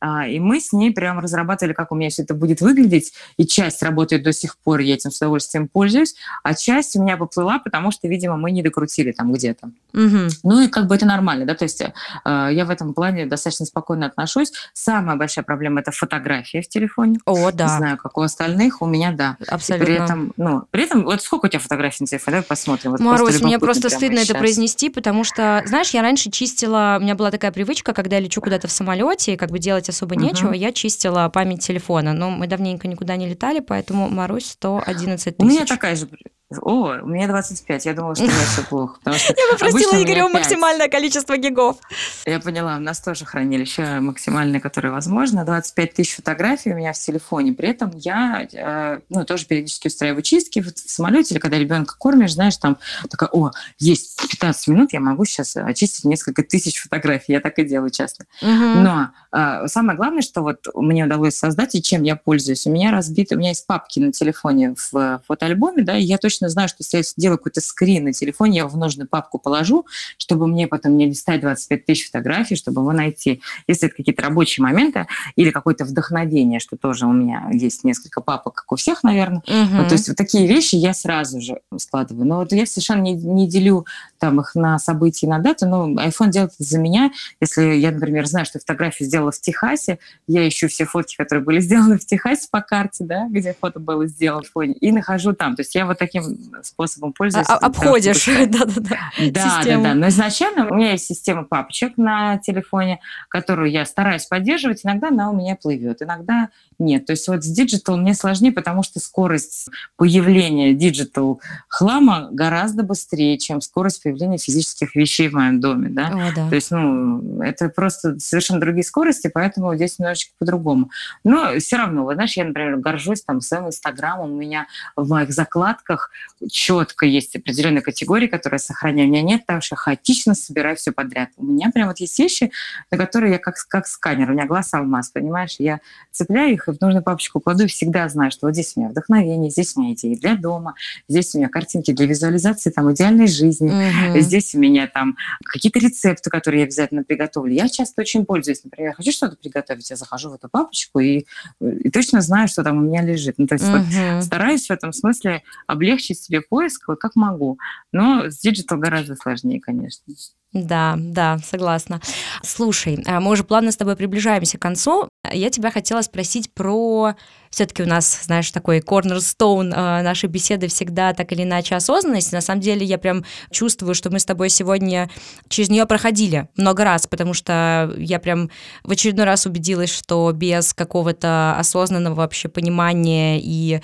[SPEAKER 3] А, и мы с ней прям разрабатывали, как у меня все это будет выглядеть. И часть работает до сих пор, я этим с удовольствием пользуюсь, а часть у меня поплыла, потому что, видимо, мы не докрутили там где-то.
[SPEAKER 2] Мгм.
[SPEAKER 3] Ну и как бы это нормально, да, то есть э, я в этом плане достаточно спокойно отношусь. Самая большая проблема – это фотография в телефоне.
[SPEAKER 2] О,
[SPEAKER 3] Не
[SPEAKER 2] да,
[SPEAKER 3] знаю, как у остальных, у меня да. И
[SPEAKER 2] абсолютно.
[SPEAKER 3] при этом, ну, при этом, вот сколько у тебя фотографий на телефоне? Давай посмотрим. Вот
[SPEAKER 2] Марусь, мне просто стыдно это
[SPEAKER 3] щас.
[SPEAKER 2] произнести, потому что, знаешь, я раньше чистила, у меня была такая привычка, когда я лечу куда-то в самолете, и как бы делать особо
[SPEAKER 3] Мгм.
[SPEAKER 2] нечего, я чистила память телефона. Но мы давненько никуда не летали, поэтому, Марусь, 111
[SPEAKER 3] У меня
[SPEAKER 2] тысяч.
[SPEAKER 3] такая же. О, у меня 25. Я думала, что у меня все плохо. Потому что
[SPEAKER 2] Я попросила
[SPEAKER 3] пять.
[SPEAKER 2] максимальное количество гигов.
[SPEAKER 3] Я поняла, у нас тоже хранилище максимальное, которое возможно. 25 тысяч фотографий у меня в телефоне. При этом я э, ну, тоже периодически устраиваю чистки вот в самолете или когда ребенка кормишь, знаешь, там такая, о, есть 15 минут, я могу сейчас очистить несколько тысяч фотографий. Я так и делаю часто. Но а, самое главное, что вот мне удалось создать и чем я пользуюсь, у меня разбиты, у меня есть папки на телефоне в фотоальбоме, да, и я точно знаю, что если я сделаю какой-то скрин на телефоне, я его в нужную папку положу, чтобы мне потом не листать 25 тысяч фотографий, чтобы его найти. Если это какие-то рабочие моменты или какое-то вдохновение, что тоже у меня есть несколько папок, как у всех, наверное,
[SPEAKER 2] Мгм.
[SPEAKER 3] вот, то есть вот такие вещи я сразу же складываю. Но вот я совершенно не, не делю там их на события и на дату, но iPhone делает это за меня. Если я, например, знаю, что фотографию сделала в Техасе, я ищу все фотки, которые были сделаны в Техасе по карте, да, где фото было сделано в фоне, и нахожу там. То есть я вот таким способом
[SPEAKER 2] А-
[SPEAKER 3] пользуюсь.
[SPEAKER 2] а-
[SPEAKER 3] что
[SPEAKER 2] Обходишь,
[SPEAKER 3] такая-
[SPEAKER 2] да-да-да.
[SPEAKER 3] да, да,
[SPEAKER 2] систему.
[SPEAKER 3] да. Но изначально у меня есть система папочек на телефоне, которую я стараюсь поддерживать. Иногда она у меня плывет, иногда нет. То есть вот с digital мне сложнее, потому что скорость появления digital хлама гораздо быстрее, чем скорость появления физических вещей в моем доме, да.
[SPEAKER 2] О, да.
[SPEAKER 3] То есть, ну, это просто совершенно другие скорости, поэтому здесь немножечко по-другому. Но все равно, вот знаешь, я, например, горжусь там своим инстаграмом, у меня в моих закладках четко есть определенные категории, которые я сохраняю. У меня нет того, что я хаотично собираю все подряд. У меня прям вот есть вещи, на которые я как, как сканер, у меня глаз алмаз, понимаешь? Я цепляю их и в нужную папочку кладу, и всегда знаю, что вот здесь у меня вдохновение, здесь у меня идеи для дома, здесь у меня картинки для визуализации там идеальной жизни,
[SPEAKER 2] Мгм.
[SPEAKER 3] Здесь у меня там какие-то рецепты, которые я обязательно приготовлю. Я часто очень пользуюсь. Например, хочу что-то приготовить, я захожу в эту папочку и, и точно знаю, что там у меня лежит. Ну, то есть вот
[SPEAKER 2] Мгм.
[SPEAKER 3] стараюсь в этом смысле облегчить себе поиск, вот как могу. Но с digital гораздо сложнее, конечно.
[SPEAKER 2] Да, да, согласна. Слушай, а мы уже плавно с тобой приближаемся к концу. Я тебя хотела спросить про... Все-таки у нас, знаешь, такой cornerstone э, нашей беседы всегда так или иначе осознанность. На самом деле я прям чувствую, что мы с тобой сегодня через нее проходили много раз, потому что я прям в очередной раз убедилась, что без какого-то осознанного вообще понимания и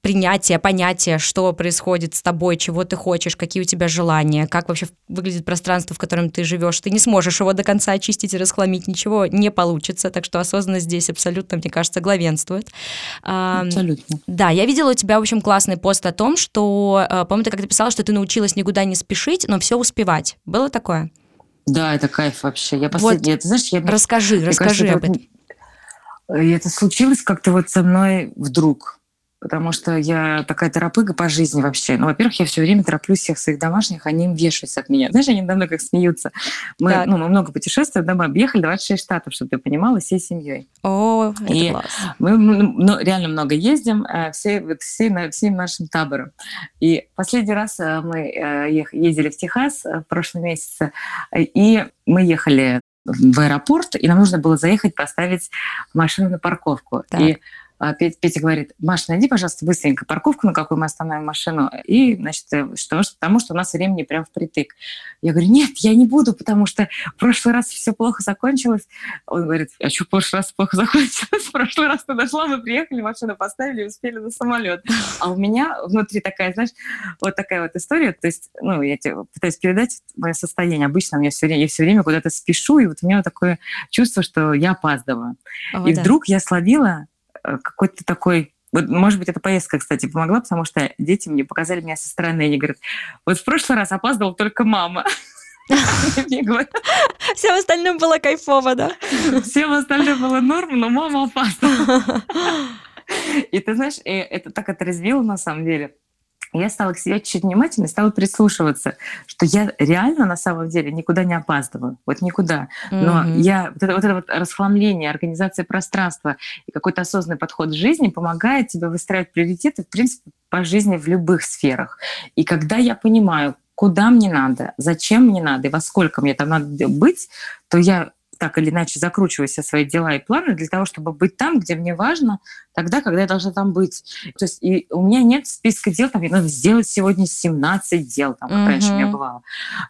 [SPEAKER 2] принятия, понятия, что происходит с тобой, чего ты хочешь, какие у тебя желания, как вообще выглядит пространство, в котором ты живешь, ты не сможешь его до конца очистить и расхламить, ничего не получится, так что осознанность здесь абсолютно, мне кажется, главенствует.
[SPEAKER 3] Абсолютно.
[SPEAKER 2] да, я видела у тебя, в общем, классный пост о том, что, э, по-моему, ты как-то писала, что ты научилась никуда не спешить, но все успевать. Было такое?
[SPEAKER 3] Да, это кайф вообще. Я последний, ты знаешь, я
[SPEAKER 2] Расскажи,
[SPEAKER 3] Мне
[SPEAKER 2] расскажи
[SPEAKER 3] кажется,
[SPEAKER 2] об этом.
[SPEAKER 3] это вот, это случилось как-то вот со мной вдруг. Потому что я такая торопыга по жизни вообще. Ну, во-первых, я все время тороплю всех своих домашних, они им вешаются от меня. Знаешь, они мной как смеются. Мы,
[SPEAKER 2] Так.
[SPEAKER 3] ну, мы много путешествуем, да, мы объехали 26 штатов, чтобы ты понимала, всей семьей.
[SPEAKER 2] О, это
[SPEAKER 3] И-
[SPEAKER 2] класс.
[SPEAKER 3] Мы м, ну, реально много ездим, э, все, вот все, на- всем нашим табором. И последний раз э, мы э, ездили в Техас в прошлом месяце, и мы ехали в аэропорт, и нам нужно было заехать, поставить машину на парковку.
[SPEAKER 2] Так.
[SPEAKER 3] И Петя, Петя говорит, Маш, найди, пожалуйста, быстренько парковку, на какой мы остановим машину. И, значит, э, что, потому что у нас времени прям впритык. Я говорю, нет, я не буду, потому что в прошлый раз все плохо закончилось. Он говорит, а что в прошлый раз плохо закончилось? В прошлый раз ты дошла, мы приехали, машину поставили и успели на самолет. А у меня внутри такая, знаешь, вот такая вот история. То есть, ну, я тебе пытаюсь передать мое состояние. Обычно меня все время, я все время куда-то спешу, и вот у меня вот такое чувство, что я опаздываю.
[SPEAKER 2] О,
[SPEAKER 3] И
[SPEAKER 2] да.
[SPEAKER 3] вдруг я словила какой-то такой... Вот, может быть, эта поездка, кстати, помогла, потому что дети мне показали меня со стороны. Они говорят, вот в прошлый раз опаздывала только мама.
[SPEAKER 2] Всем остальным было кайфово, да?
[SPEAKER 3] Всем остальным было норм, но мама опаздывала. И ты знаешь, э, это так отрезвило на самом деле. Я стала к себе чуть внимательнее, стала прислушиваться, что я реально на самом деле никуда не опаздываю, вот никуда. Но mm-hmm. я вот это, вот это вот расхламление, организация пространства и какой-то осознанный подход к жизни помогает тебе выстраивать приоритеты, в принципе, по жизни в любых сферах. И когда я понимаю, куда мне надо, зачем мне надо и во сколько мне там надо быть, то я так или иначе закручиваю все свои дела и планы для того, чтобы быть там, где мне важно, тогда, когда я должна там быть. То есть и у меня нет списка дел, там, мне надо сделать сегодня 17 дел, там, как uh-huh. раньше у меня бывало.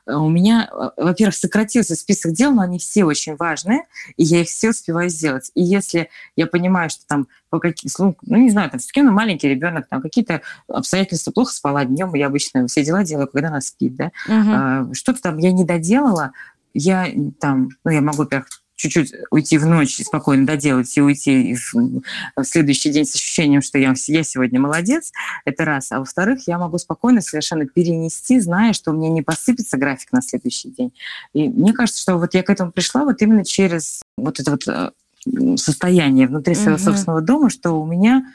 [SPEAKER 3] У меня, во-первых, сократился список дел, но они все очень важные, и я их все успеваю сделать. И если я понимаю, что там по каким, ну, не знаю, там, с кем маленький ребенок, там, какие-то обстоятельства, плохо спала днем, я обычно все дела делаю, когда она спит, да, uh-huh. что-то там я не доделала, я там, ну, я могу, во чуть-чуть уйти в ночь и спокойно доделать и уйти в, в следующий день с ощущением, что я, я сегодня молодец, это раз. А во-вторых, я могу спокойно совершенно перенести, зная, что у меня не посыпется график на следующий день. И мне кажется, что вот я к этому пришла вот именно через вот это вот э, состояние внутри своего mm-hmm. собственного дома, что у меня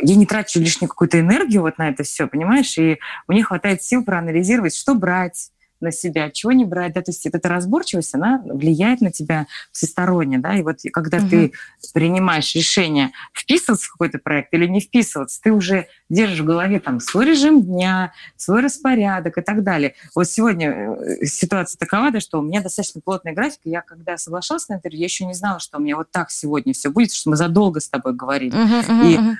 [SPEAKER 3] я не трачу лишнюю какую-то энергию вот на это все, понимаешь, и мне хватает сил проанализировать, что брать, на себя, чего не брать, да, то есть эта разборчивость, она влияет на тебя всесторонне, да, и вот когда угу. ты принимаешь решение вписываться в какой-то проект или не вписываться, ты уже держишь в голове там свой режим дня, свой распорядок и так далее. Вот сегодня э, ситуация такова, да, что у меня достаточно плотный график, я когда соглашалась на интервью, я еще не знала, что у меня вот так сегодня все будет, что мы задолго с тобой говорили. Uh-huh, uh-huh, и uh-huh.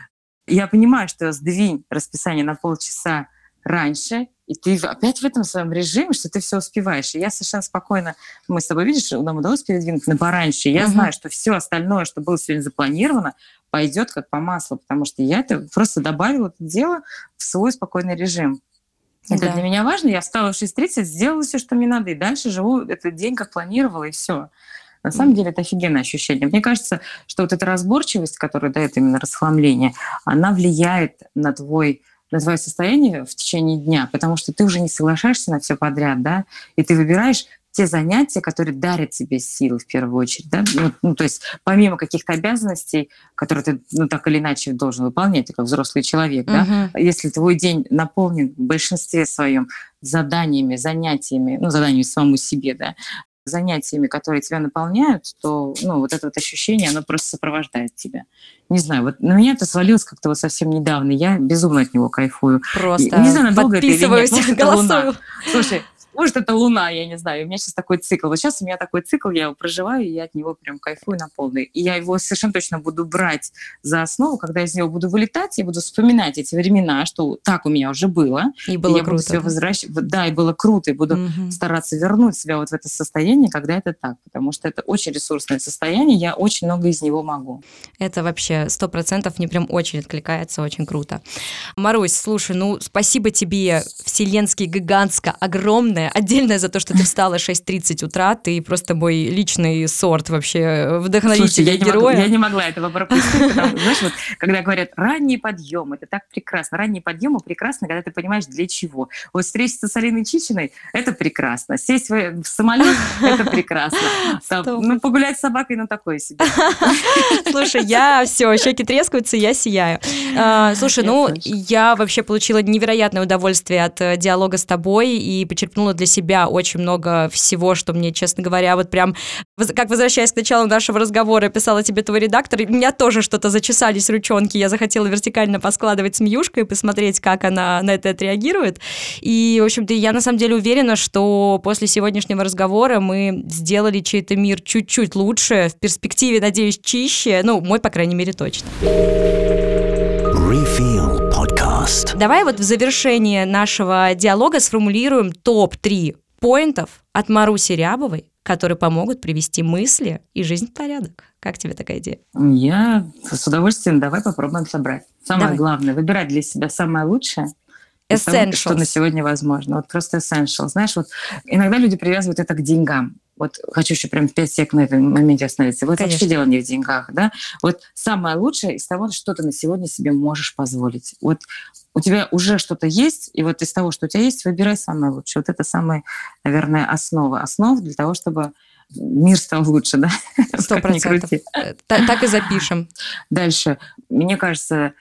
[SPEAKER 3] я понимаю, что сдвинь расписание на полчаса раньше, и ты опять в этом своем режиме, что ты все успеваешь. И я совершенно спокойно, мы с тобой, видишь, нам удалось передвинуть на. И я угу. знаю, что все остальное, что было сегодня запланировано, пойдет как по маслу, потому что я это просто добавила это дело в свой спокойный режим. Это да. для меня важно. Я встала в 6.30, сделала все, что мне надо, и дальше живу этот день, как планировала, и все. На самом деле это офигенное ощущение. Мне кажется, что вот эта разборчивость, которая дает именно расхламление, она влияет на твой на твое состояние в течение дня, потому что ты уже не соглашаешься на все подряд, да, и ты выбираешь те занятия, которые дарят тебе силы в первую очередь, да, ну, ну то есть помимо каких-то обязанностей, которые ты ну так или иначе должен выполнять, ты как взрослый человек, uh-huh. да, если твой день наполнен в большинстве своем заданиями, занятиями, ну заданиями самому себе, да, занятиями, которые тебя наполняют, то ну, вот это вот ощущение, оно просто сопровождает тебя. Не знаю, вот на меня это свалилось как-то вот совсем недавно. Я безумно от него кайфую.
[SPEAKER 2] Просто и, не знаю, надолго это или нет. Может, голосую.
[SPEAKER 3] Слушай, может, это Луна, я не знаю. У меня сейчас такой цикл. Вот сейчас у меня такой цикл, я его проживаю, и я от него прям кайфую на полный. И я его совершенно точно буду брать за основу, когда я из него буду вылетать, я буду вспоминать эти времена, что так у меня уже было.
[SPEAKER 2] И было
[SPEAKER 3] и я
[SPEAKER 2] круто.
[SPEAKER 3] буду себя возвращать. Да, и было круто, и буду угу. стараться вернуть себя вот в это состояние, когда это так. Потому что это очень ресурсное состояние, я очень много из него могу.
[SPEAKER 2] Это вообще сто процентов мне прям очень откликается, очень круто. Марусь, слушай, ну спасибо тебе, вселенский гигантско, огромное огромное. Отдельное за то, что ты встала 6.30 утра. Ты просто мой личный сорт вообще вдохновителя Слушай,
[SPEAKER 3] я
[SPEAKER 2] героя.
[SPEAKER 3] Не могу, я не могла этого пропустить. Потому, знаешь, вот, когда говорят ранний подъем, это так прекрасно. Ранний подъем прекрасно, когда ты понимаешь, для чего. Вот встретиться с Алиной Чичиной – это прекрасно. Сесть в самолет – это прекрасно. Там, ну, погулять с собакой, ну, такое себе.
[SPEAKER 2] Слушай, я все, щеки трескаются, я сияю. А, слушай, ну, я вообще получила невероятное удовольствие от э, диалога с тобой и почерпнула почерпнула для себя очень много всего, что мне, честно говоря, вот прям, как возвращаясь к началу нашего разговора, писала тебе твой редактор, у меня тоже что-то зачесались ручонки, я захотела вертикально поскладывать змеюшкой и посмотреть, как она на это отреагирует. И, в общем-то, я на самом деле уверена, что после сегодняшнего разговора мы сделали чей-то мир чуть-чуть лучше, в перспективе, надеюсь, чище, ну, мой, по крайней мере, точно. Подкаст. Давай вот в завершение нашего диалога сформулируем топ-3 поинтов от Маруси Рябовой, которые помогут привести мысли и жизнь в порядок. Как тебе такая идея?
[SPEAKER 3] Я с удовольствием. Давай попробуем собрать. Самое давай. главное, выбирать для себя самое лучшее. Essentials. что на сегодня возможно. Вот просто essential. Знаешь, вот иногда люди привязывают это к деньгам. Вот хочу еще прям 5 секунд на этом моменте остановиться. Вот Конечно. вообще дело не в деньгах, да? Вот самое лучшее из того, что ты на сегодня себе можешь позволить. Вот у тебя уже что-то есть, и вот из того, что у тебя есть, выбирай самое лучшее. Вот это самая, наверное, основа. Основа для того, чтобы мир стал лучше, да?
[SPEAKER 2] Сто процентов. Так и запишем.
[SPEAKER 3] Дальше. Мне кажется,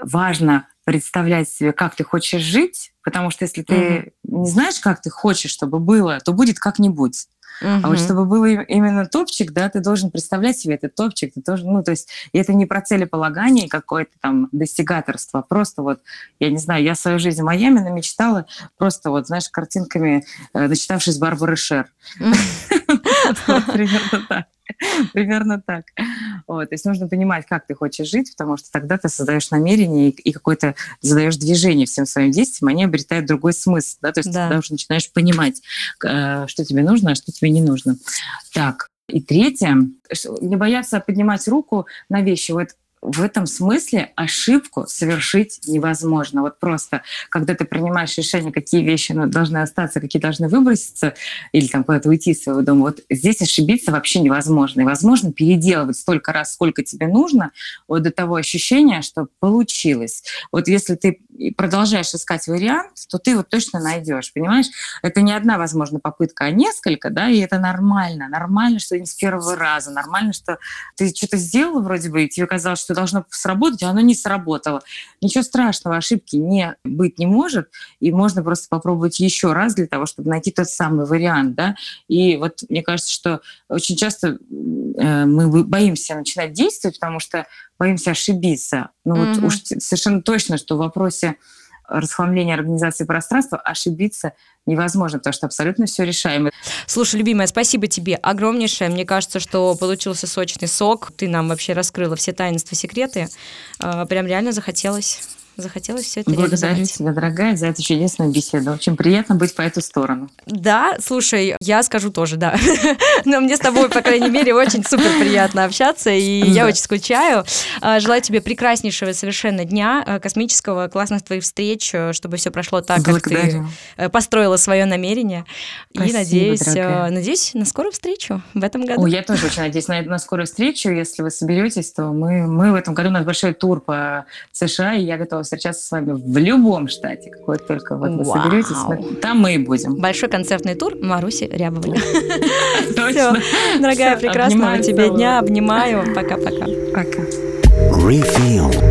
[SPEAKER 3] важно представлять себе, как ты хочешь жить, потому что если ты mm-hmm. не знаешь, как ты хочешь, чтобы было, то будет как-нибудь. Uh-huh. А вот чтобы был именно топчик, да, ты должен представлять себе этот топчик, ты должен, ну, то есть это не про целеполагание какое-то там достигаторство, а просто вот, я не знаю, я свою жизнь в Майами намечтала просто вот, знаешь, картинками, э, начитавшись Барбары Шер. Примерно так. Примерно так. Вот, то есть нужно понимать, как ты хочешь жить, потому что тогда ты создаешь намерение и, и какое-то задаешь движение всем своим действиям, они обретают другой смысл. Да? То есть да. ты уже начинаешь понимать, э, что тебе нужно, а что тебе не нужно. Так, и третье, не бояться поднимать руку на вещи. Вот в этом смысле ошибку совершить невозможно. Вот просто, когда ты принимаешь решение, какие вещи ну, должны остаться, какие должны выброситься, или там куда-то уйти из своего дома, вот здесь ошибиться вообще невозможно. И возможно переделывать столько раз, сколько тебе нужно, вот до того ощущения, что получилось. Вот если ты продолжаешь искать вариант, то ты вот точно найдешь, понимаешь? Это не одна, возможно, попытка, а несколько, да, и это нормально. Нормально, что не с первого раза, нормально, что ты что-то сделал вроде бы, и тебе казалось, что что должно сработать, а оно не сработало. Ничего страшного, ошибки не быть не может, и можно просто попробовать еще раз для того, чтобы найти тот самый вариант, да. И вот мне кажется, что очень часто э, мы боимся начинать действовать, потому что боимся ошибиться. Ну mm-hmm. вот уж совершенно точно, что в вопросе расхламления организации пространства ошибиться невозможно, потому что абсолютно все решаемо.
[SPEAKER 2] Слушай, любимая, спасибо тебе огромнейшее. Мне кажется, что получился сочный сок. Ты нам вообще раскрыла все таинства, секреты. А, прям реально захотелось захотелось все это
[SPEAKER 3] Благодарю
[SPEAKER 2] реализовать.
[SPEAKER 3] тебя, дорогая, за эту чудесную беседу. Очень приятно быть по эту сторону.
[SPEAKER 2] Да, слушай, я скажу тоже, да. Но мне с тобой, по крайней мере, очень супер приятно общаться, и я очень скучаю. А, желаю тебе прекраснейшего совершенно дня, а, космического, классных твоих встреч, э, чтобы все прошло так, как ты э, построила свое намерение. и надеюсь, надеюсь на скорую встречу в этом году.
[SPEAKER 3] Я тоже очень надеюсь на, скорую встречу. Если вы соберетесь, то мы в этом году у нас большой тур по США, и я готова встречаться с вами в любом штате, какой только вот вы Вау. соберетесь, там мы и будем.
[SPEAKER 2] Большой концертный тур Маруси Рябовой. Точно. Дорогая, прекрасного тебе дня. Обнимаю. Пока-пока.
[SPEAKER 3] Пока. Refill.